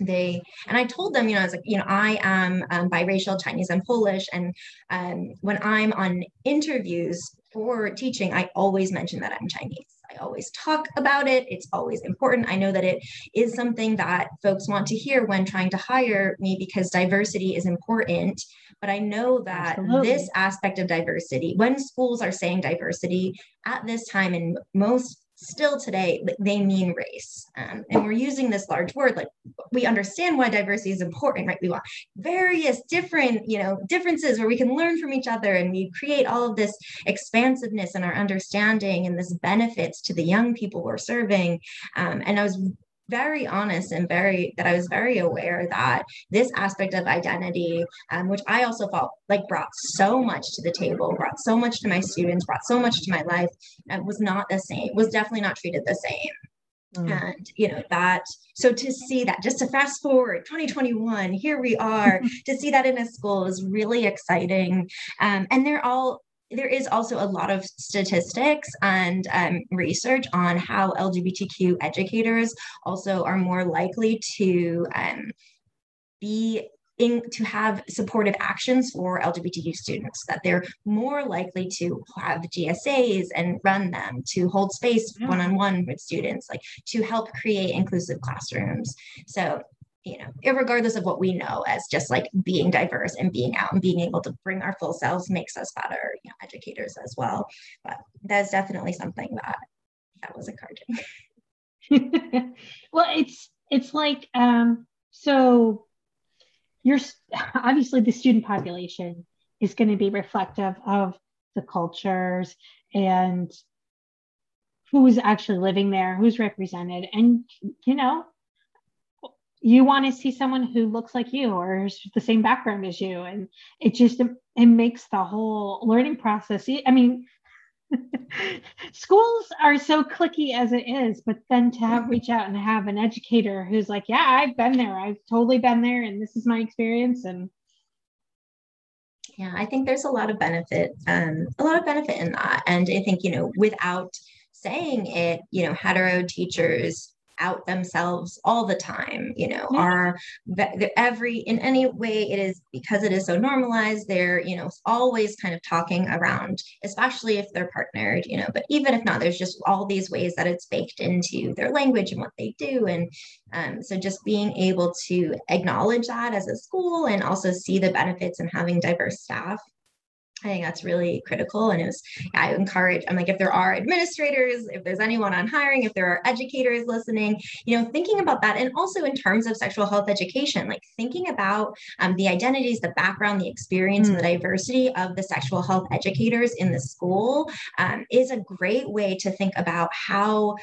they and i told them you know i was like you know i am um, biracial chinese and polish and um, when i'm on interviews for teaching i always mention that i'm chinese. I always talk about it. It's always important. I know that it is something that folks want to hear when trying to hire me because diversity is important but i know that Absolutely. this aspect of diversity when schools are saying diversity at this time in most still today they mean race. Um, and we're using this large word like we understand why diversity is important right? We want various different you know differences where we can learn from each other and we create all of this expansiveness in our understanding and this benefits to the young people we're serving. Um, and i was very honest and very that I was very aware that this aspect of identity, um, which I also felt like brought so much to the table, brought so much to my students, brought so much to my life, uh, was not the same. Was definitely not treated the same. Mm. And you know that so to see that just to fast forward 2021 here we are to see that in a school is really exciting um, and they're all there is also a lot of statistics and um, research on how LGBTQ educators also are more likely to um, be in, to have supportive actions for LGBTQ students, that they're more likely to have GSAs and run them, to hold space one on one with students, like to help create inclusive classrooms. So you know, regardless of what we know as just like being diverse and being out and being able to bring our full selves makes us better, you know, educators as well. But that's definitely something that that was encouraging. well, it's it's like um, so you're obviously the student population is going to be reflective of the cultures and who's actually living there, who's represented, and you know you want to see someone who looks like you or has the same background as you. And it just it makes the whole learning process i mean schools are so clicky as it is but then to have reach out and have an educator who's like yeah i've been there. I've totally been there and this is my experience. And yeah i think there's a lot of benefit um, a lot of benefit in that. And i think you know without saying it you know hetero teachers out themselves all the time you know yeah. are every in any way it is because it is so normalized they're you know always kind of talking around especially if they're partnered you know but even if not there's just all these ways that it's baked into their language and what they do and um, so just being able to acknowledge that as a school and also see the benefits in having diverse staff I think that's really critical. And it was, I encourage, I'm like, if there are administrators, if there's anyone on hiring, if there are educators listening, you know, thinking about that. And also in terms of sexual health education, like thinking about um, the identities, the background, the experience, mm. and the diversity of the sexual health educators in the school um, is a great way to think about how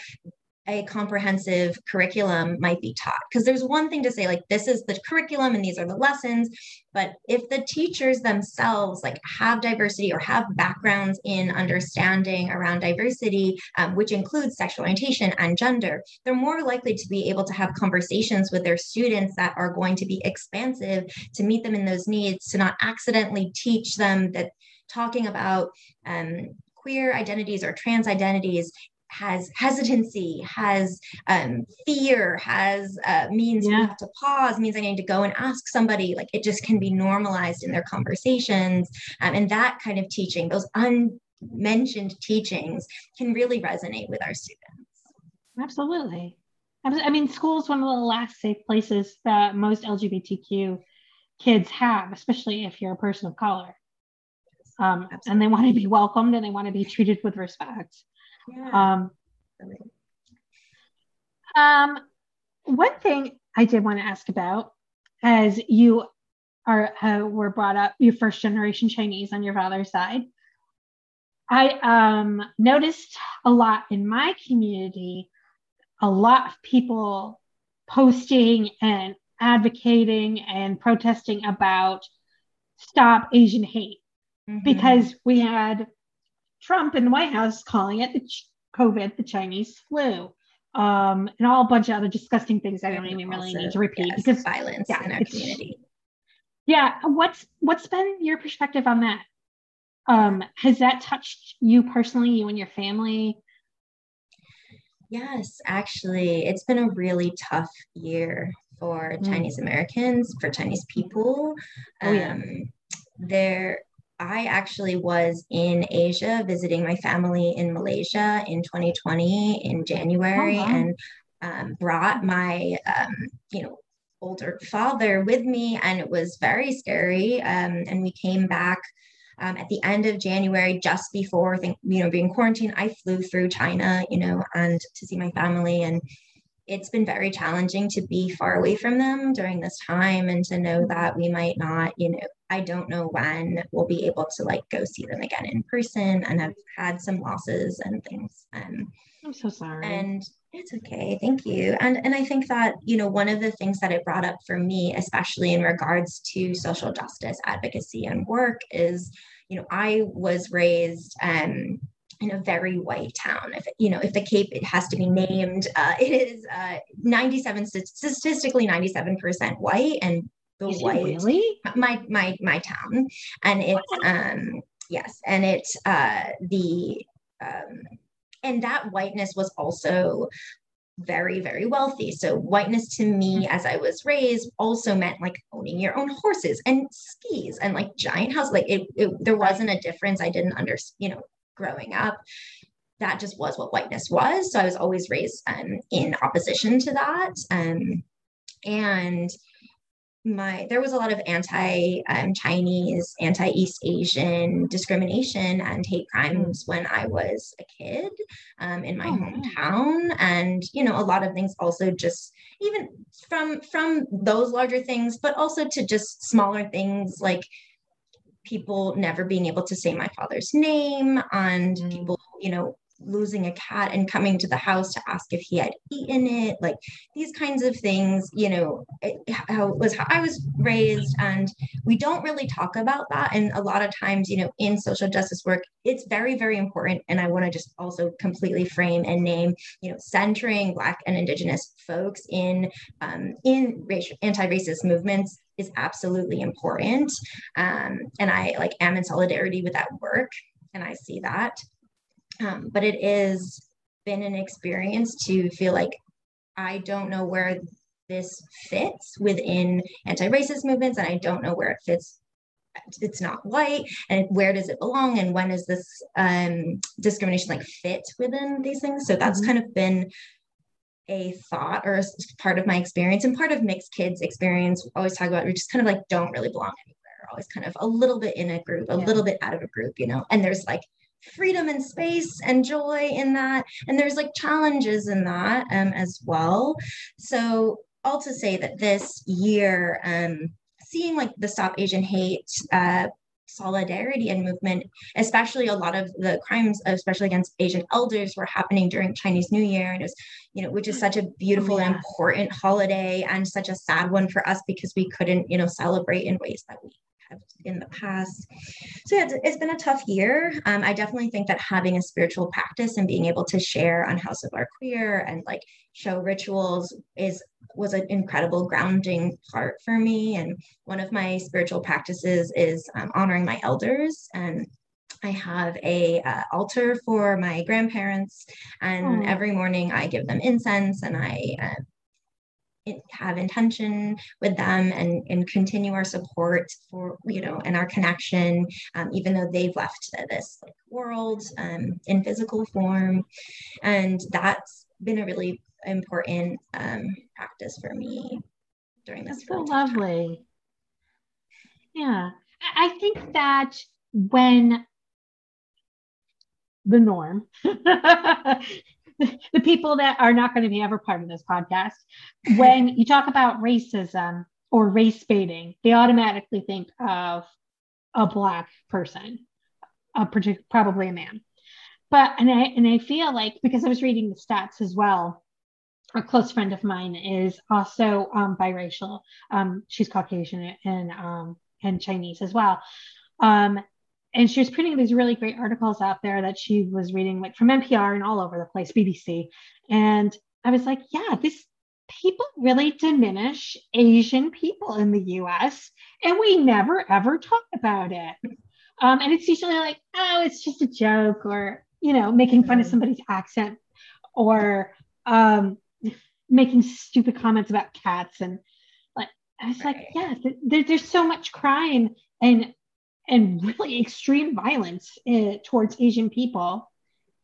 a comprehensive curriculum might be taught. Because there's one thing to say like this is the curriculum and these are the lessons but if the teachers themselves like have diversity or have backgrounds in understanding around diversity um, which includes sexual orientation and gender they're more likely to be able to have conversations with their students that are going to be expansive to meet them in those needs to not accidentally teach them that talking about um, queer identities or trans identities has hesitancy, has um, fear, has uh, means yeah. you have to pause, means I need to go and ask somebody. Like it just can be normalized in their conversations. Um, and that kind of teaching, those unmentioned teachings, can really resonate with our students. Absolutely. I mean, school is one of the last safe places that most LGBTQ kids have, especially if you're a person of color. Um, and they want to be welcomed and they want to be treated with respect. Yeah. Um, um, one thing I did want to ask about, as you are uh, were brought up, you first generation Chinese on your father's side. I um, noticed a lot in my community, a lot of people posting and advocating and protesting about stop Asian hate mm-hmm. because we had Trump in the White House calling it the COVID, the Chinese flu, um, and all a bunch of other disgusting things I don't even really need to repeat yes, because violence yeah, in our community. Yeah, what's what's been your perspective on that? Um, has that touched you personally, you and your family? Yes, actually, it's been a really tough year for mm. Chinese Americans, for Chinese people. Oh, yeah. Um, there I actually was in Asia visiting my family in Malaysia in 2020 in January oh, wow. and um, brought my, um, you know, older father with me, and it was very scary. Um, and we came back um, at the end of January, just before, think, you know, being quarantined. I flew through China, you know, and to see my family and it's been very challenging to be far away from them during this time and to know that we might not, you know, I don't know when we'll be able to like go see them again in person and I've had some losses and things. Um, I'm so sorry. And it's okay. Thank you. And and I think that, you know, one of the things that it brought up for me, especially in regards to social justice advocacy and work, is, you know, I was raised um in a very white town. If you know, if the Cape it has to be named, uh, it is uh, 97 statistically 97 percent white, and the is white really? my my my town, and it's um yes, and it's uh the um and that whiteness was also very very wealthy. So whiteness to me mm-hmm. as i was raised also meant like owning your own horses and skis and like giant house like it, it there wasn't a difference. I didn't understand you know growing up that just was what whiteness was. So i was always raised um, in opposition to that um, and my there was a lot of anti um, Chinese, anti East Asian discrimination and hate crimes mm. when I was a kid um, in my oh, hometown, and you know a lot of things also just even from from those larger things, but also to just smaller things like people never being able to say my father's name and mm. people you know losing a cat and coming to the house to ask if he had eaten it like these kinds of things you know it, how it was how i was raised and we don't really talk about that and a lot of times you know in social justice work it's very very important and i want to just also completely frame and name you know centering black and indigenous folks in um, in racial anti-racist movements is absolutely important um, and i like am in solidarity with that work and i see that um, but it is been an experience to feel like I don't know where this fits within anti-racist movements and I don't know where it fits it's not white and where does it belong and when is this um, discrimination like fit within these things so that's mm-hmm. kind of been a thought or a part of my experience and part of mixed kids experience always talk about we just kind of like don't really belong anywhere always kind of a little bit in a group, a yeah. little bit out of a group, you know, and there's like freedom and space and joy in that. And there's like challenges in that um, as well. So, all to say that this year, um, seeing like the Stop Asian Hate uh, solidarity and movement, especially a lot of the crimes, especially against Asian elders, were happening during Chinese New Year. And it was, you know, which is such a beautiful yeah. and important holiday and such a sad one for us because we couldn't, you know, celebrate in ways that we have in the past. So yeah, it's, it's been a tough year. Um, I definitely think that having a spiritual practice and being able to share on House of Our Queer and like show rituals is was an incredible grounding part for me. And one of my spiritual practices is um, honoring my elders and I have a uh, altar for my grandparents, and oh. every morning I give them incense and I uh, have intention with them and, and continue our support for you know and our connection um, even though they've left this like, world um, in physical form and that's been a really important um, practice for me during this. That's so lovely. Yeah, I think that when the norm, the people that are not going to be ever part of this podcast, when you talk about racism or race baiting, they automatically think of a black person, a partic- probably a man. But and I and I feel like because I was reading the stats as well, a close friend of mine is also um, biracial. Um, she's Caucasian and um, and Chinese as well. Um, and she was putting these really great articles out there that she was reading, like from NPR and all over the place, BBC. And I was like, yeah, this people really diminish Asian people in the U.S. and we never ever talk about it. Um, and it's usually like, oh, it's just a joke, or you know, making fun of mm-hmm. somebody's accent, or um, making stupid comments about cats and like I was right. like, yeah, there, there's so much crime and and really extreme violence uh, towards Asian people,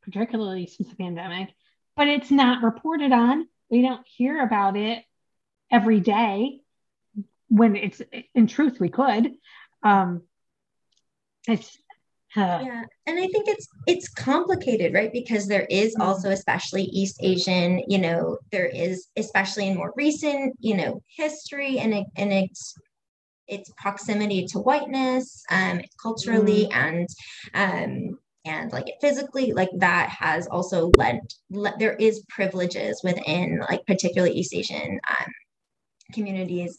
particularly since the pandemic, but it's not reported on. We don't hear about it every day when it's in truth we could. Um, it's yeah and i think it's it's complicated right because there is mm-hmm. also especially east asian you know there is especially in more recent you know history and and it's its proximity to whiteness um culturally mm. and um and like physically like that has also led, led there is privileges within like particularly east asian um, communities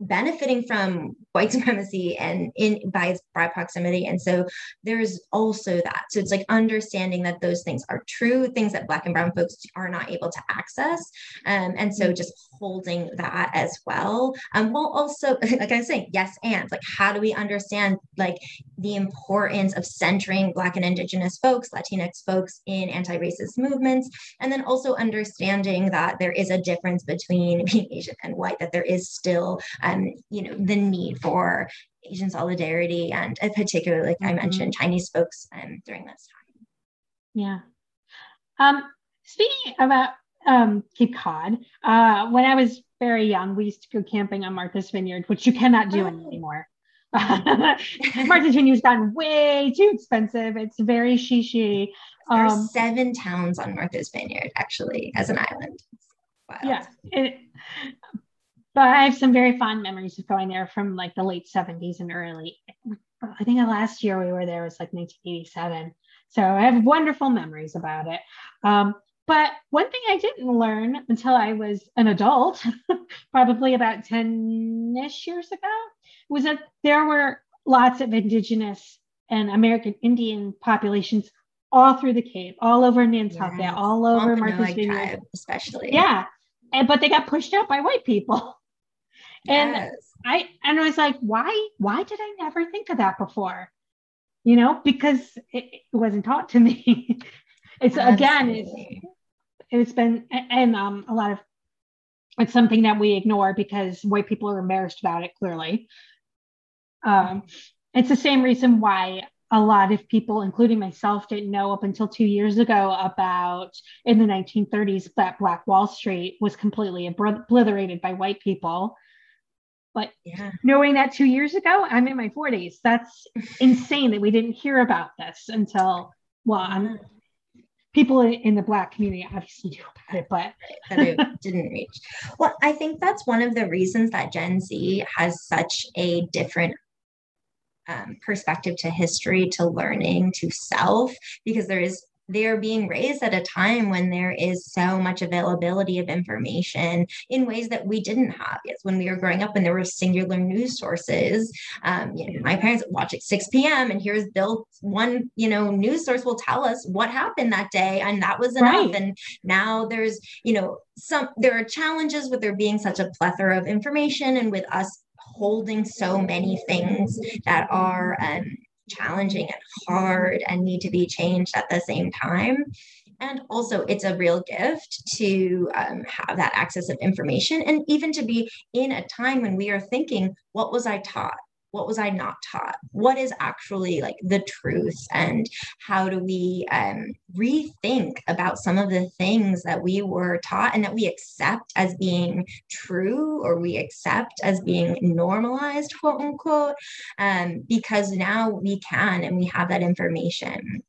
benefiting from white supremacy and in by, by proximity. And so there's also that. So it's like understanding that those things are true things that black and brown folks are not able to access um, and so just holding that as well um, while also like i was saying yes and like how do we understand like the importance of centering black and indigenous folks latinx folks in anti-racist movements and then also understanding that there is a difference between being asian and white that there is still um, you know, the need for Asian solidarity and uh, particularly, like mm-hmm. I mentioned, Chinese folks um, during this time. Yeah. Um, speaking about um, Cape Cod, uh, when I was very young, we used to go camping on Martha's Vineyard, which you cannot do oh. anymore. Martha's Vineyard's gotten way too expensive. It's very shishi. There are um, seven towns on Martha's Vineyard, actually, as an island. Wild. Yeah. It, but I have some very fond memories of going there from like the late 70s and early. I think the last year we were there was like 1987. So I have wonderful memories about it. Um, but one thing I didn't learn until I was an adult, probably about 10 ish years ago, was that there were lots of indigenous and American Indian populations all through the Cape, all over Nantucket, all over Martha's Vineyard, especially. Yeah, and but they got pushed out by white people. And yes. I and I was like, why why did I never think of that before? You know, because it, it wasn't taught to me. it's Absolutely. again, it's it's been and um a lot of it's something that we ignore because white people are embarrassed about it clearly. Um, it's the same reason why a lot of people, including myself, didn't know up until two years ago about in the 1930s that Black Wall Street was completely obliterated by white people But yeah. knowing that two years ago, I'm in my 40s. That's insane that we didn't hear about this until, well, I'm, people in the Black community obviously knew about it, but that it didn't reach. Well, I think that's one of the reasons that Gen Z has such a different um, perspective to history, to learning, to self, because there is they're being raised at a time when there is so much availability of information in ways that we didn't have. Yes, when we were growing up and there were singular news sources. Um, you know, my parents watch at 6 p.m. and here's Bill, one, you know, news source will tell us what happened that day. And that was enough. Right. And now there's, you know, some there are challenges with there being such a plethora of information and with us holding so many things that are um, challenging and hard and need to be changed at the same time. And also, it's a real gift to um, have that access of information and even to be in a time when we are thinking, what was I taught? What was I not taught? What is actually like the truth? And how do we um, rethink about some of the things that we were taught and that we accept as being true or we accept as being normalized, quote unquote, um, because now we can and we have that information.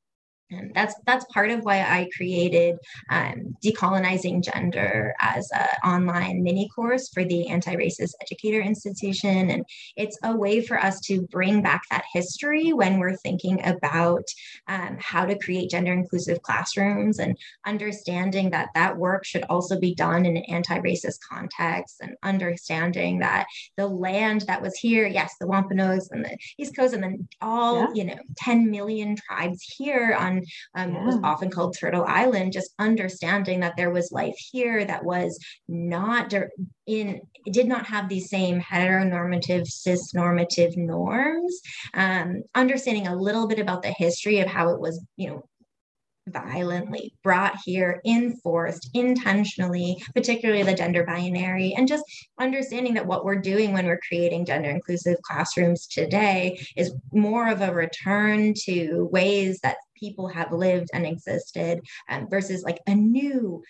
And that's that's part of why I created um, decolonizing gender as an online mini course for the Anti-Racist Educator Institution, and it's a way for us to bring back that history when we're thinking about um, how to create gender inclusive classrooms and understanding that that work should also be done in an anti-racist context, and understanding that the land that was here, yes, the Wampanoags and the East Coast, and then all yeah. you know, 10 million tribes here on um, yeah. was often called Turtle Island, just understanding that there was life here that was not in, did not have these same heteronormative, cis normative norms. Um, understanding a little bit about the history of how it was, you know, violently brought here, enforced intentionally, particularly the gender binary, and just understanding that what we're doing when we're creating gender inclusive classrooms today is more of a return to ways that people have lived and existed um, versus like a new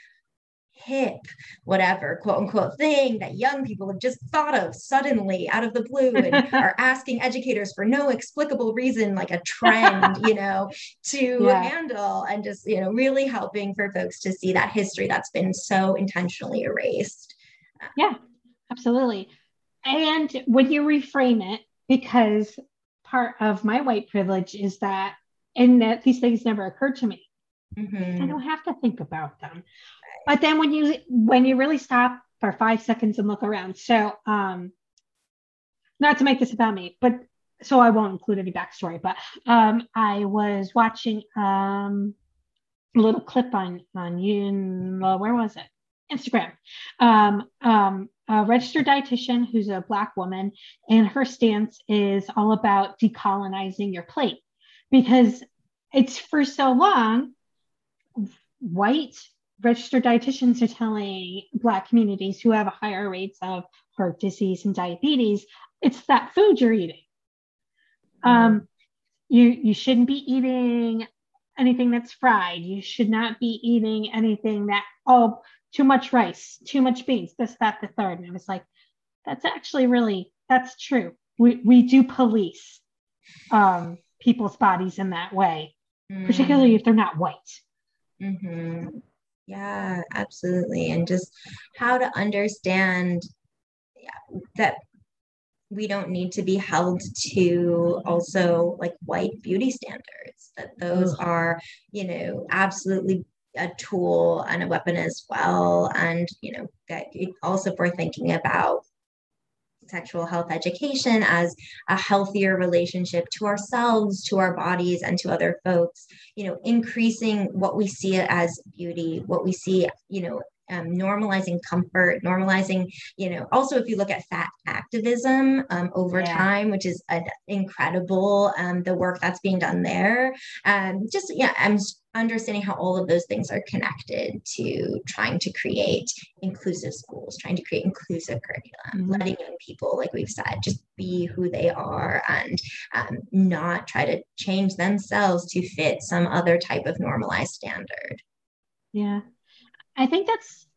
hip, whatever, quote unquote thing that young people have just thought of suddenly out of the blue and are asking educators for no explicable reason, like a trend, you know, to yeah. handle and just, you know, really helping for folks to see that history that's been so intentionally erased. Yeah, absolutely. And when you reframe it, because part of my white privilege is that, and that these things never occurred to me. Mm-hmm. I don't have to think about them but then when you when you really stop for five seconds and look around so um not to make this about me but so i won't include any backstory but um i was watching um a little clip on on you well, where was it instagram um um a registered dietitian who's a black woman and her stance is all about decolonizing your plate because it's for so long white registered dietitians are telling Black communities who have higher rates of heart disease and diabetes, it's that food you're eating. Mm-hmm. Um, you, you shouldn't be eating anything that's fried. You should not be eating anything that, oh, too much rice, too much beans, this, that, the third. And I was like, that's actually really, that's true. We, we do police um, people's bodies in that way, mm-hmm. particularly if they're not white. Mm-hmm. Yeah, absolutely. And just how to understand that we don't need to be held to also like white beauty standards, that those Ugh. are, you know, absolutely a tool and a weapon as well. And, you know, that also for thinking about sexual health education as a healthier relationship to ourselves to our bodies and to other folks. You know increasing what we see as beauty what we see you know um, normalizing comfort, normalizing, you know, also if you look at fat activism um, over yeah. time, which is an incredible, um, the work that's being done there. Um, just, yeah, I'm understanding how all of those things are connected to trying to create inclusive schools, trying to create inclusive curriculum, mm-hmm. letting young people, like we've said, just be who they are and um, not try to change themselves to fit some other type of normalized standard. Yeah. I think that's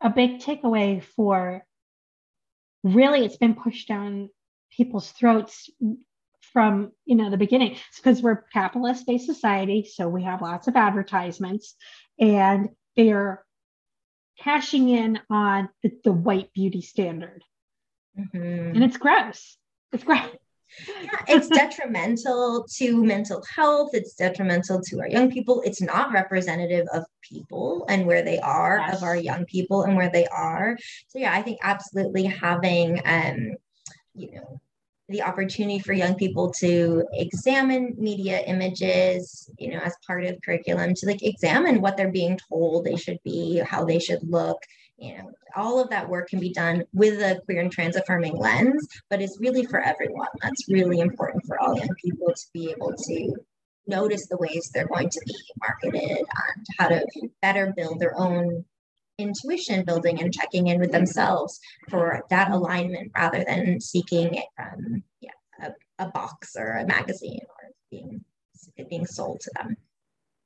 a big takeaway for really it's been pushed down people's throats from you know the beginning. Because we're capitalist based society so we have lots of advertisements and they're cashing in on the, the white beauty standard. Mm-hmm. and it's gross. It's gross yeah, it's detrimental to mental health. It's detrimental to our young people. It's not representative of people and where they are, yes. of our young people and where they are. So yeah, I think absolutely having um, you know, the opportunity for young people to examine media images you know as part of curriculum to like examine what they're being told they should be how they should look you know all of that work can be done with a queer and trans affirming lens but it's really for everyone that's really important for all young people to be able to notice the ways they're going to be marketed and how to better build their own intuition building and checking in with themselves for that alignment rather than seeking it from yeah, a, a box or a magazine or being being sold to them.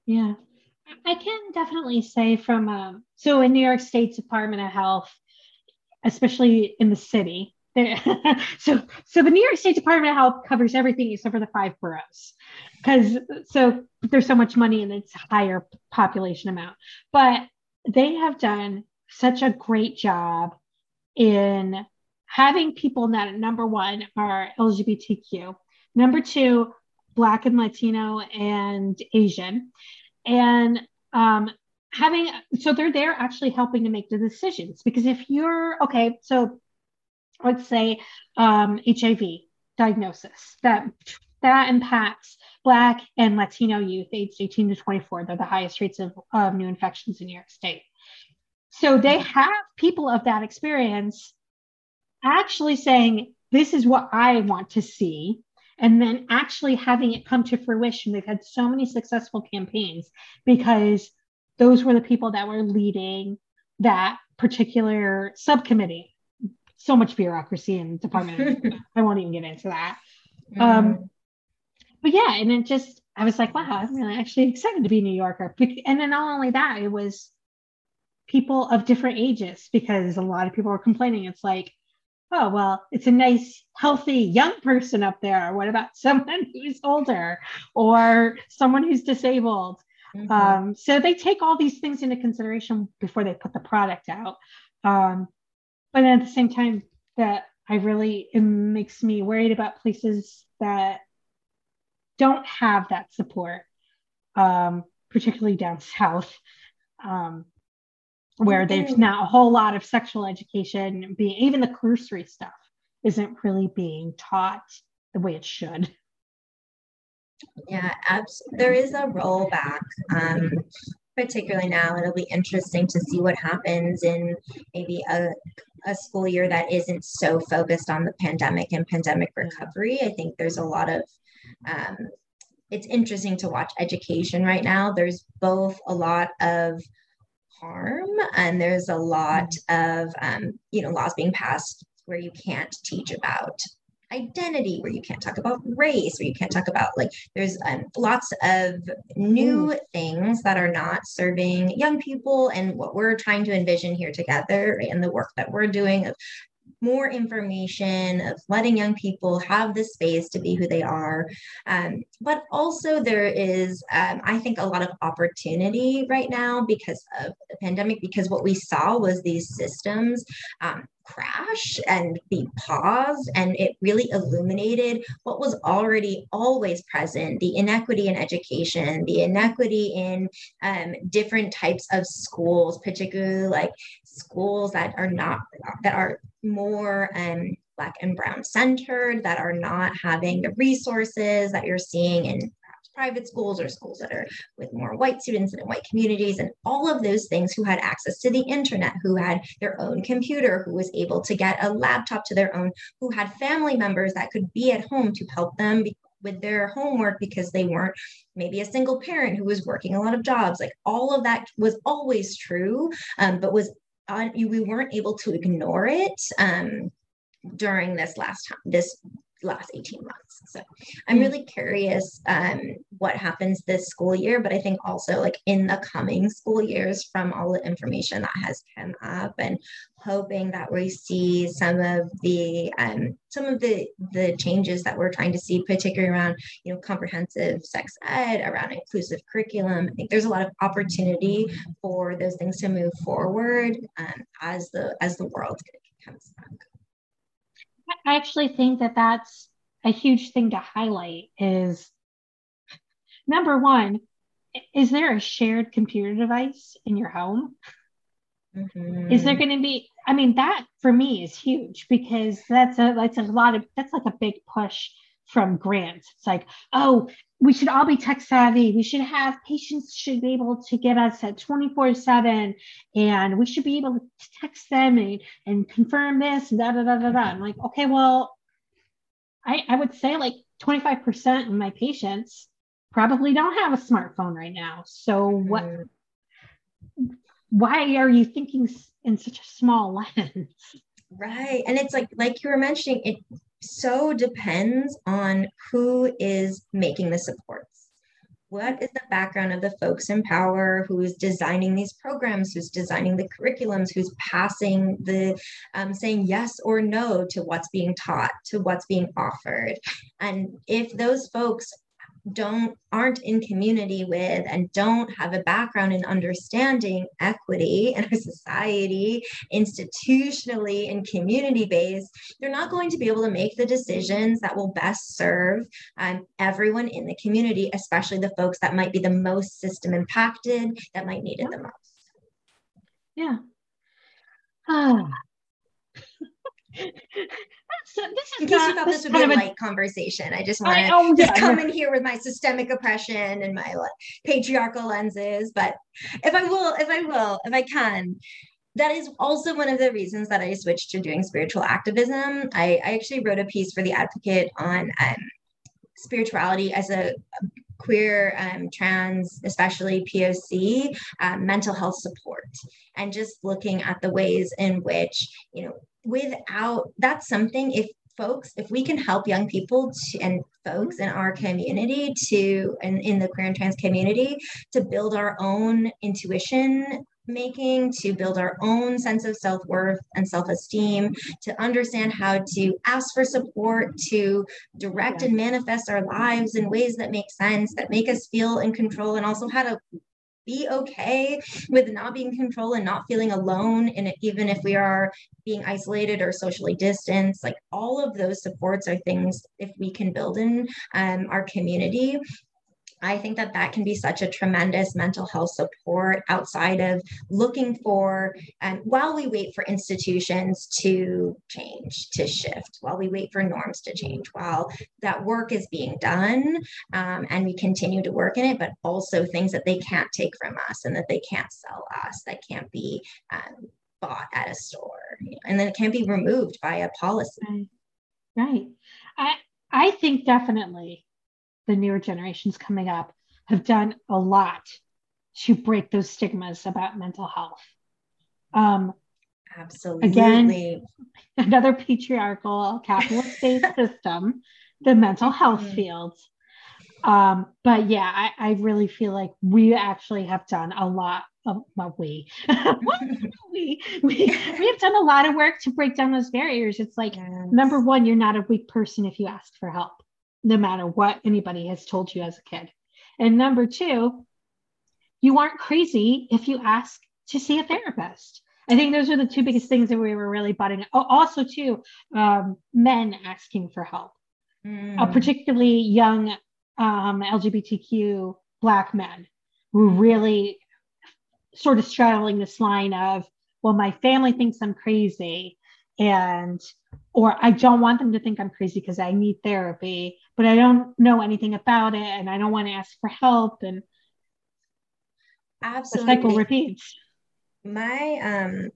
Yeah, I can definitely say from um, so in New York State's Department of Health, especially in the city. so so the New York State Department of Health covers everything except for the five boroughs because so there's so much money and it's higher population amount but they have done such a great job in having people that number one are LGBTQ, number two, Black and Latino and Asian, and um, having so they're there actually helping to make the decisions because if you're okay, so let's say um, HIV diagnosis that that impacts Black and Latino youth aged 18 to 24. They're the highest rates of, of new infections in New York State. So they have people of that experience actually saying, This is what I want to see. And then actually having it come to fruition. They've had so many successful campaigns because those were the people that were leading that particular subcommittee. So much bureaucracy in the department. I won't even get into that. Mm. Um, but yeah, and it just I was like, wow, I'm really actually excited to be a New Yorker. And then not only that, it was people of different ages because a lot of people were complaining. It's like, oh well, it's a nice, healthy young person up there. What about someone who's older or someone who's disabled? Mm-hmm. Um, so they take all these things into consideration before they put the product out. Um, but at the same time, that I really it makes me worried about places that don't have that support, um, particularly down south, um, where there's mm-hmm. not a whole lot of sexual education being, even the cursory stuff isn't really being taught the way it should. Yeah, absolutely. There is a rollback. Um, particularly now, it'll be interesting to see what happens in maybe a, a school year that isn't so focused on the pandemic and pandemic recovery. I think there's a lot of um, it's interesting to watch education right now. There's both a lot of harm and there's a lot of um, you know laws being passed where you can't teach about identity where you can't talk about race where you can't talk about like there's um, lots of new things that are not serving young people and what we're trying to envision here together and the work that we're doing of more information, of letting young people have the space to be who they are. Um, but also, there is, um, I think, a lot of opportunity right now because of the pandemic, because what we saw was these systems um, crash and be paused and it really illuminated what was already always present the inequity in education the inequity in um, different types of schools particularly like schools that are not that are more um, black and brown centered that are not having the resources that you're seeing in perhaps private schools or schools that are with more white students and in white communities and all of those things who had access to the internet who had their own computer who was able to get a laptop to their own who had family members that could be at home to help them be- with their homework because they weren't maybe a single parent who was working a lot of jobs. Like all of that was always true um, but was uh, we weren't able to ignore it um, during this last time this last 18 months. So I'm hmm. really curious um, what happens this school year, but I think also like in the coming school years from all the information that has come up and hoping that we see some of the um, some of the the changes that we're trying to see, particularly around you know comprehensive sex ed, around inclusive curriculum. I think there's a lot of opportunity for those things to move forward um, as the as the world comes back. I actually think that that's a huge thing to highlight is number one, is there a shared computer device in your home? Mm-hmm. Is there going to be? I mean, that for me is huge because that's a that's a lot of that's like a big push from grants. It's like, oh, we should all be tech savvy. We should have patients should be able to get us at 24 7 and we should be able to text them and, and confirm this and da da da da da. I'm like, okay, well, I, I would say like 25% of my patients probably don't have a smartphone right now. So what mm-hmm. Why are you thinking in such a small lens? Right. And it's like like you were mentioning, it so depends on who is making the supports. What is the background of the folks in power who's designing these programs, who's designing the curriculums, who's passing the um, saying yes or no to what's being taught, to what's being offered? And if those folks don't aren't in community with and don't have a background in understanding equity in our society institutionally and community based they're not going to be able to make the decisions that will best serve um, everyone in the community especially the folks that might be the most system impacted that might need it the most. Yeah. Ah. So this is in case not, you thought this, this would be a light a, conversation, I just want to oh, just yeah, come yeah. in here with my systemic oppression and my like, patriarchal lenses. But if I will, if I will, if I can, that is also one of the reasons that I switched to doing spiritual activism. I, I actually wrote a piece for the Advocate on um, spirituality as a, a queer, um, trans, especially POC, um, mental health support, and just looking at the ways in which, you know, without that's something if folks if we can help young people to, and folks in our community to and in the queer and trans community to build our own intuition making to build our own sense of self-worth and self-esteem to understand how to ask for support to direct and manifest our lives in ways that make sense that make us feel in control and also how to be okay with not being in control and not feeling alone and even if we are being isolated or socially distanced. Like all of those supports are things if we can build in um, our community I think that that can be such a tremendous mental health support outside of looking for, um, while we wait for institutions to change, to shift, while we wait for norms to change, while that work is being done um, and we continue to work in it, but also things that they can't take from us and that they can't sell us, that can't be um, bought at a store, and then it can't be removed by a policy. Right. right. I, I think definitely the newer generations coming up have done a lot to break those stigmas about mental health. Um, Absolutely. Again, another patriarchal capitalist based system, the mental health mm-hmm. field. Um, but yeah, I, I, really feel like we actually have done a lot of well, we, we, we, we have done a lot of work to break down those barriers. It's like, yes. number one, you're not a weak person if you ask for help no matter what anybody has told you as a kid. And number two, you aren't crazy if you ask to see a therapist. I think those are the two biggest things that we were really butting. Oh, also, too, um, men asking for help, mm. uh, particularly young um, LGBTQ Black men who really sort of straddling this line of, well, my family thinks I'm crazy, and or I don't want them to think I'm crazy because I need therapy, but I don't know anything about it and I don't want to ask for help and absolutely the cycle repeats. My um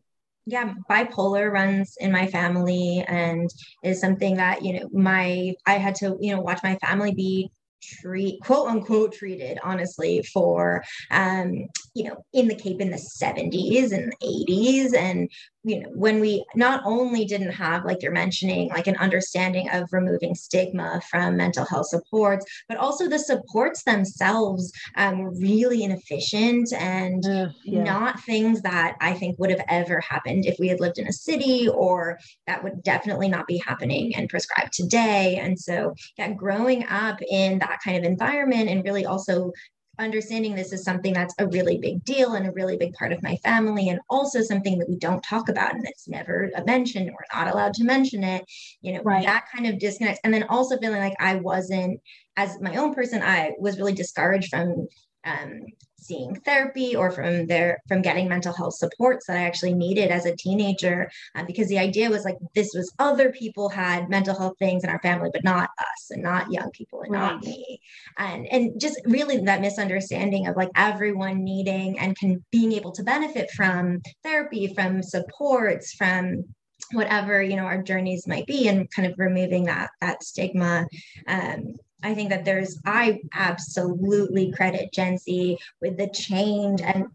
yeah, bipolar runs in my family and is something that, you know, my I had to, you know, watch my family be treat quote unquote treated honestly for um you know in the cape in the 70s and 80s and you know when we not only didn't have like you're mentioning like an understanding of removing stigma from mental health supports but also the supports themselves um, were really inefficient and yeah. not things that i think would have ever happened if we had lived in a city or that would definitely not be happening and prescribed today and so yeah growing up in that kind of environment and really also understanding this is something that's a really big deal and a really big part of my family and also something that we don't talk about and it's never mentioned we're not allowed to mention it you know right. that kind of disconnect and then also feeling like i wasn't as my own person i was really discouraged from um, seeing therapy or from their from getting mental health supports that I actually needed as a teenager uh, because the idea was like this was other people had mental health things in our family but not us and not young people and right. not me and and just really that misunderstanding of like everyone needing and can being able to benefit from therapy from supports from whatever you know our journeys might be and kind of removing that that stigma um, I think that there's, I absolutely credit Gen Z with the change. And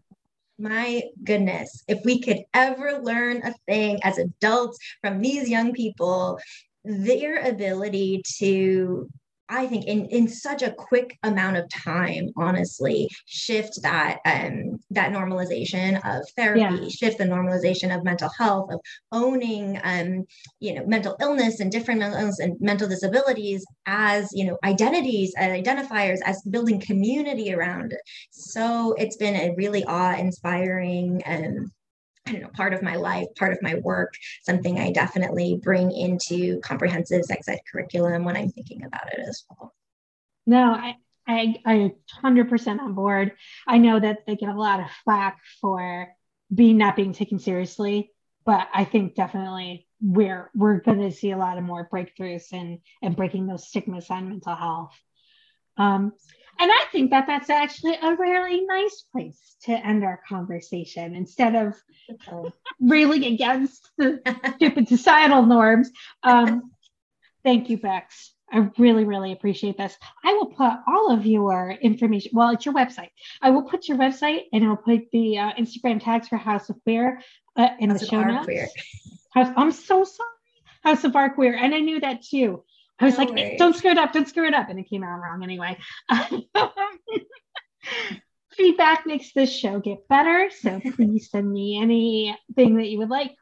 my goodness, if we could ever learn a thing as adults from these young people, their ability to I think in in such a quick amount of time, honestly, shift that um that normalization of therapy, yeah. shift the normalization of mental health, of owning um, you know, mental illness and different mental illness and mental disabilities as, you know, identities and identifiers, as building community around it. So it's been a really awe-inspiring um I don't know, part of my life, part of my work, something I definitely bring into comprehensive sex ed curriculum when I'm thinking about it as well. No, I, I, I 100% on board. I know that they get a lot of flack for being not being taken seriously, but I think definitely we're we're going to see a lot of more breakthroughs and and breaking those stigmas on mental health. Um, and I think that that's actually a really nice place to end our conversation instead of railing against the stupid societal norms. Um, thank you, Bex. I really, really appreciate this. I will put all of your information. Well, it's your website. I will put your website and I'll put the uh, Instagram tags for House of Queer uh, in House the show notes. House, I'm so sorry. House of Our Queer. And I knew that too. I was no like, way. don't screw it up, don't screw it up. And it came out wrong anyway. Feedback makes this show get better. So please send me anything that you would like.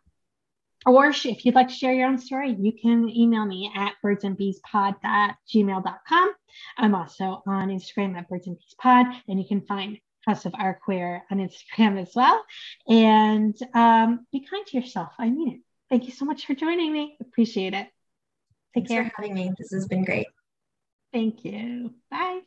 Or if you'd like to share your own story, you can email me at birdsandbeespod at gmail.com. I'm also on Instagram at birdsandbeespod, and you can find House of Our Queer on Instagram as well. And um, be kind to yourself. I mean it. Thank you so much for joining me. Appreciate it. Take Thanks care. for having me. This has been great. Thank you. Bye.